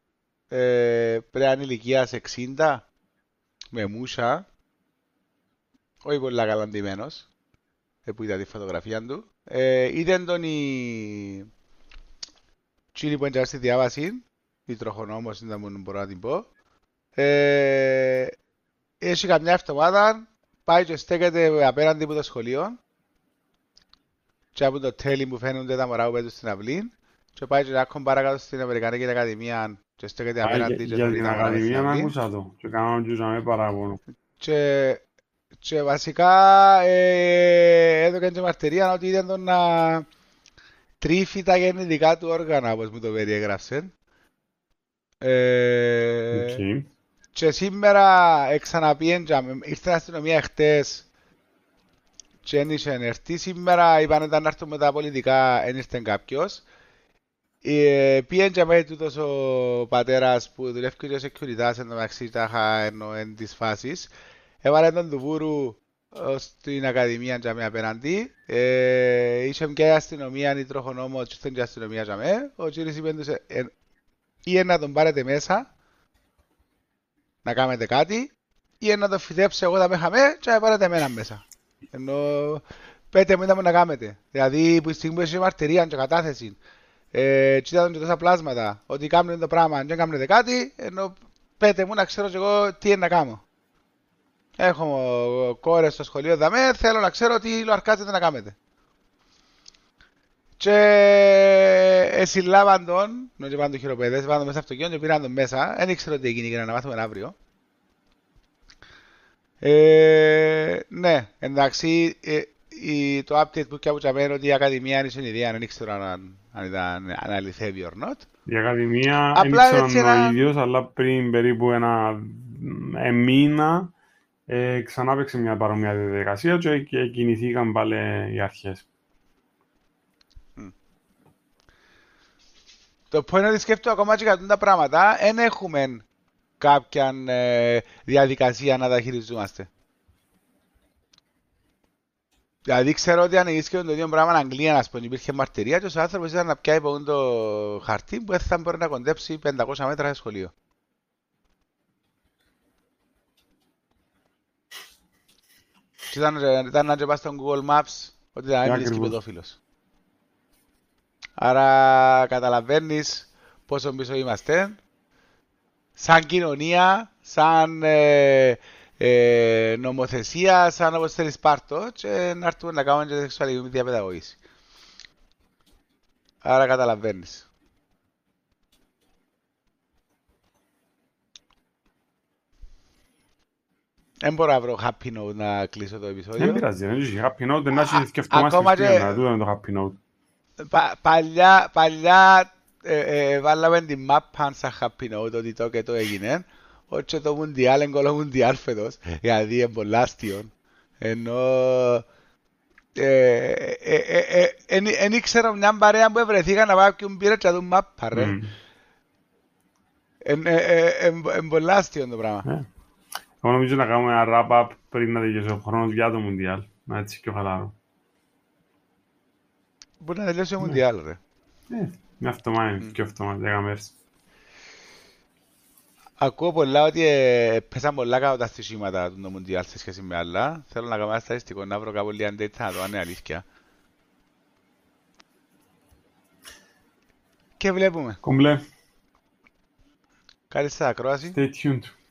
ε, πρέπει ηλικία 60 με μούσα όχι πολύ καλά ντυμένος, ε, που είδα τη φωτογραφία του. Ε, είδε τον η Τσίλη που έντια στη διάβαση, η τροχονόμος ήταν που μπορώ να την πω. Ε, έχει καμιά εβδομάδα, πάει και στέκεται απέναντι από το σχολείο και από το τέλει που φαίνονται τα μωρά που πέτουν στην αυλή και πάει και ακόμα παρακάτω στην Αμερικανική Ακαδημία και στέκεται απέναντι για, για την Ακαδημία να ακούσα το και κάνω τζούσα με παράπονο. Και και βασικά ε, έδωκαν και μαρτυρία ότι ήταν το να τρίφει τα γεννητικά του όργανα, όπως μου το περιέγραψε. Ε, okay. Και σήμερα εξαναπιέντζαμε, ήρθε στην αστυνομία χτες και ένιξε έρθει. Σήμερα είπαν ότι να έρθουν με τα πολιτικά, δεν ήρθε κάποιος. Ε, Πήγαινε με τούτος ο πατέρας που δουλεύει και ο security εν τω μεταξύ τα είχα ενώ εν της φάσης. Έβαλε τον του Βούρου ε, στην Ακαδημία για με απέναντι. Ε, είχε και η αστυνομία, η τροχονόμο, και στην αστυνομία για με. Ο κύριος είπε τους, ή να τον πάρετε μέσα, να κάνετε κάτι, ή να το φυτέψω εγώ τα με χαμέ και να πάρετε εμένα μέσα. Ενώ πέτε μου ήταν να κάνετε. Δηλαδή που η στιγμή που έχει μαρτυρία και κατάθεση ε, και ήταν και τόσα πλάσματα ότι κάνουν το πράγμα και δεν κάνετε κάτι ενώ πέτε μου να ξέρω και εγώ τι είναι να κάνω. Έχω κόρες στο σχολείο δαμέ, θέλω να ξέρω τι λοαρκάζετε να κάνετε. Και εσύ λάβαν τον, νομίζω πάνε το χειροπέδες, πάνε μέσα στο αυτοκίνητο και πήραν τον μέσα. Δεν ήξερα τι έγινε για να μάθουμε αύριο. Ε, ναι, εντάξει, ε, η, το update που πιάβουν ότι η Ακαδημία είναι στην ιδέα, δεν ήξερα αν, αν, ήταν, αν αληθεύει or not. Η Ακαδημία δεν ήξερα ένα... ο ίδιος, αλλά πριν περίπου ένα ε, μήνα ε, ξανά παίξε μια παρόμοια διαδικασία και κινηθήκαν πάλι οι αρχές. Το point είναι ότι σκέφτομαι ακόμα και για τα πράγματα, δεν έχουμε κάποια ε, διαδικασία να τα χειριζόμαστε. Δηλαδή ξέρω ότι αν ίσχυε το ίδιο πράγμα στην Αγγλία, ας πούμε, υπήρχε μαρτυρία και ο άνθρωπος ήταν να πιάει από το χαρτί που θα μπορεί να κοντέψει 500 μέτρα στο σχολείο. Ήταν, ήταν να πας στο Google Maps ότι ήταν έμεινες παιδόφιλος. Άρα καταλαβαίνεις πόσο πίσω είμαστε. Σαν κοινωνία, σαν ε, ε, νομοθεσία, σαν όπως θέλεις πάρτο και να έρθουμε να κάνουμε και σεξουαλική διαπαιδαγωγήση. Άρα καταλαβαίνεις. Δεν μπορώ να βρω happy note να κλείσω το επεισόδιο. Δεν πειράζει, δεν έχει happy note, δεν έχει σκεφτόμαστε να δούμε το happy note. Παλιά, παλιά ε, ε, βάλαμε την map σαν happy note ότι το και το έγινε. Όχι το Μουντιάλ, εγκολό Μουντιάλ φέτος, γιατί είναι πολλά αστείο. Ενώ δεν ήξερα μια παρέα που βρεθήκα να πάω και μου πήρε και να δουν μάπα ρε. Είναι πολλά αστείο το πράγμα. Εγώ νομίζω να κάνουμε ένα wrap-up πριν να τελειώσει ο χρόνος για το Μουντιάλ. Να έτσι πιο χαλάρο. Μπορεί να τελειώσει ο Μουντιάλ, ρε. Ε, με αυτομάτι, πιο αυτομάτι, δέκα μέρες. Ακούω πολλά ότι ε, πέσαν πολλά κάτω τα στοιχήματα του Μουντιάλ σε σχέση με άλλα. Θέλω να κάνω ένα στατιστικό να βρω κάπου λίγα αντέτσα να το είναι αλήθεια. Και βλέπουμε. Κομπλέ. Κάτι στα ακρόαση. Stay tuned.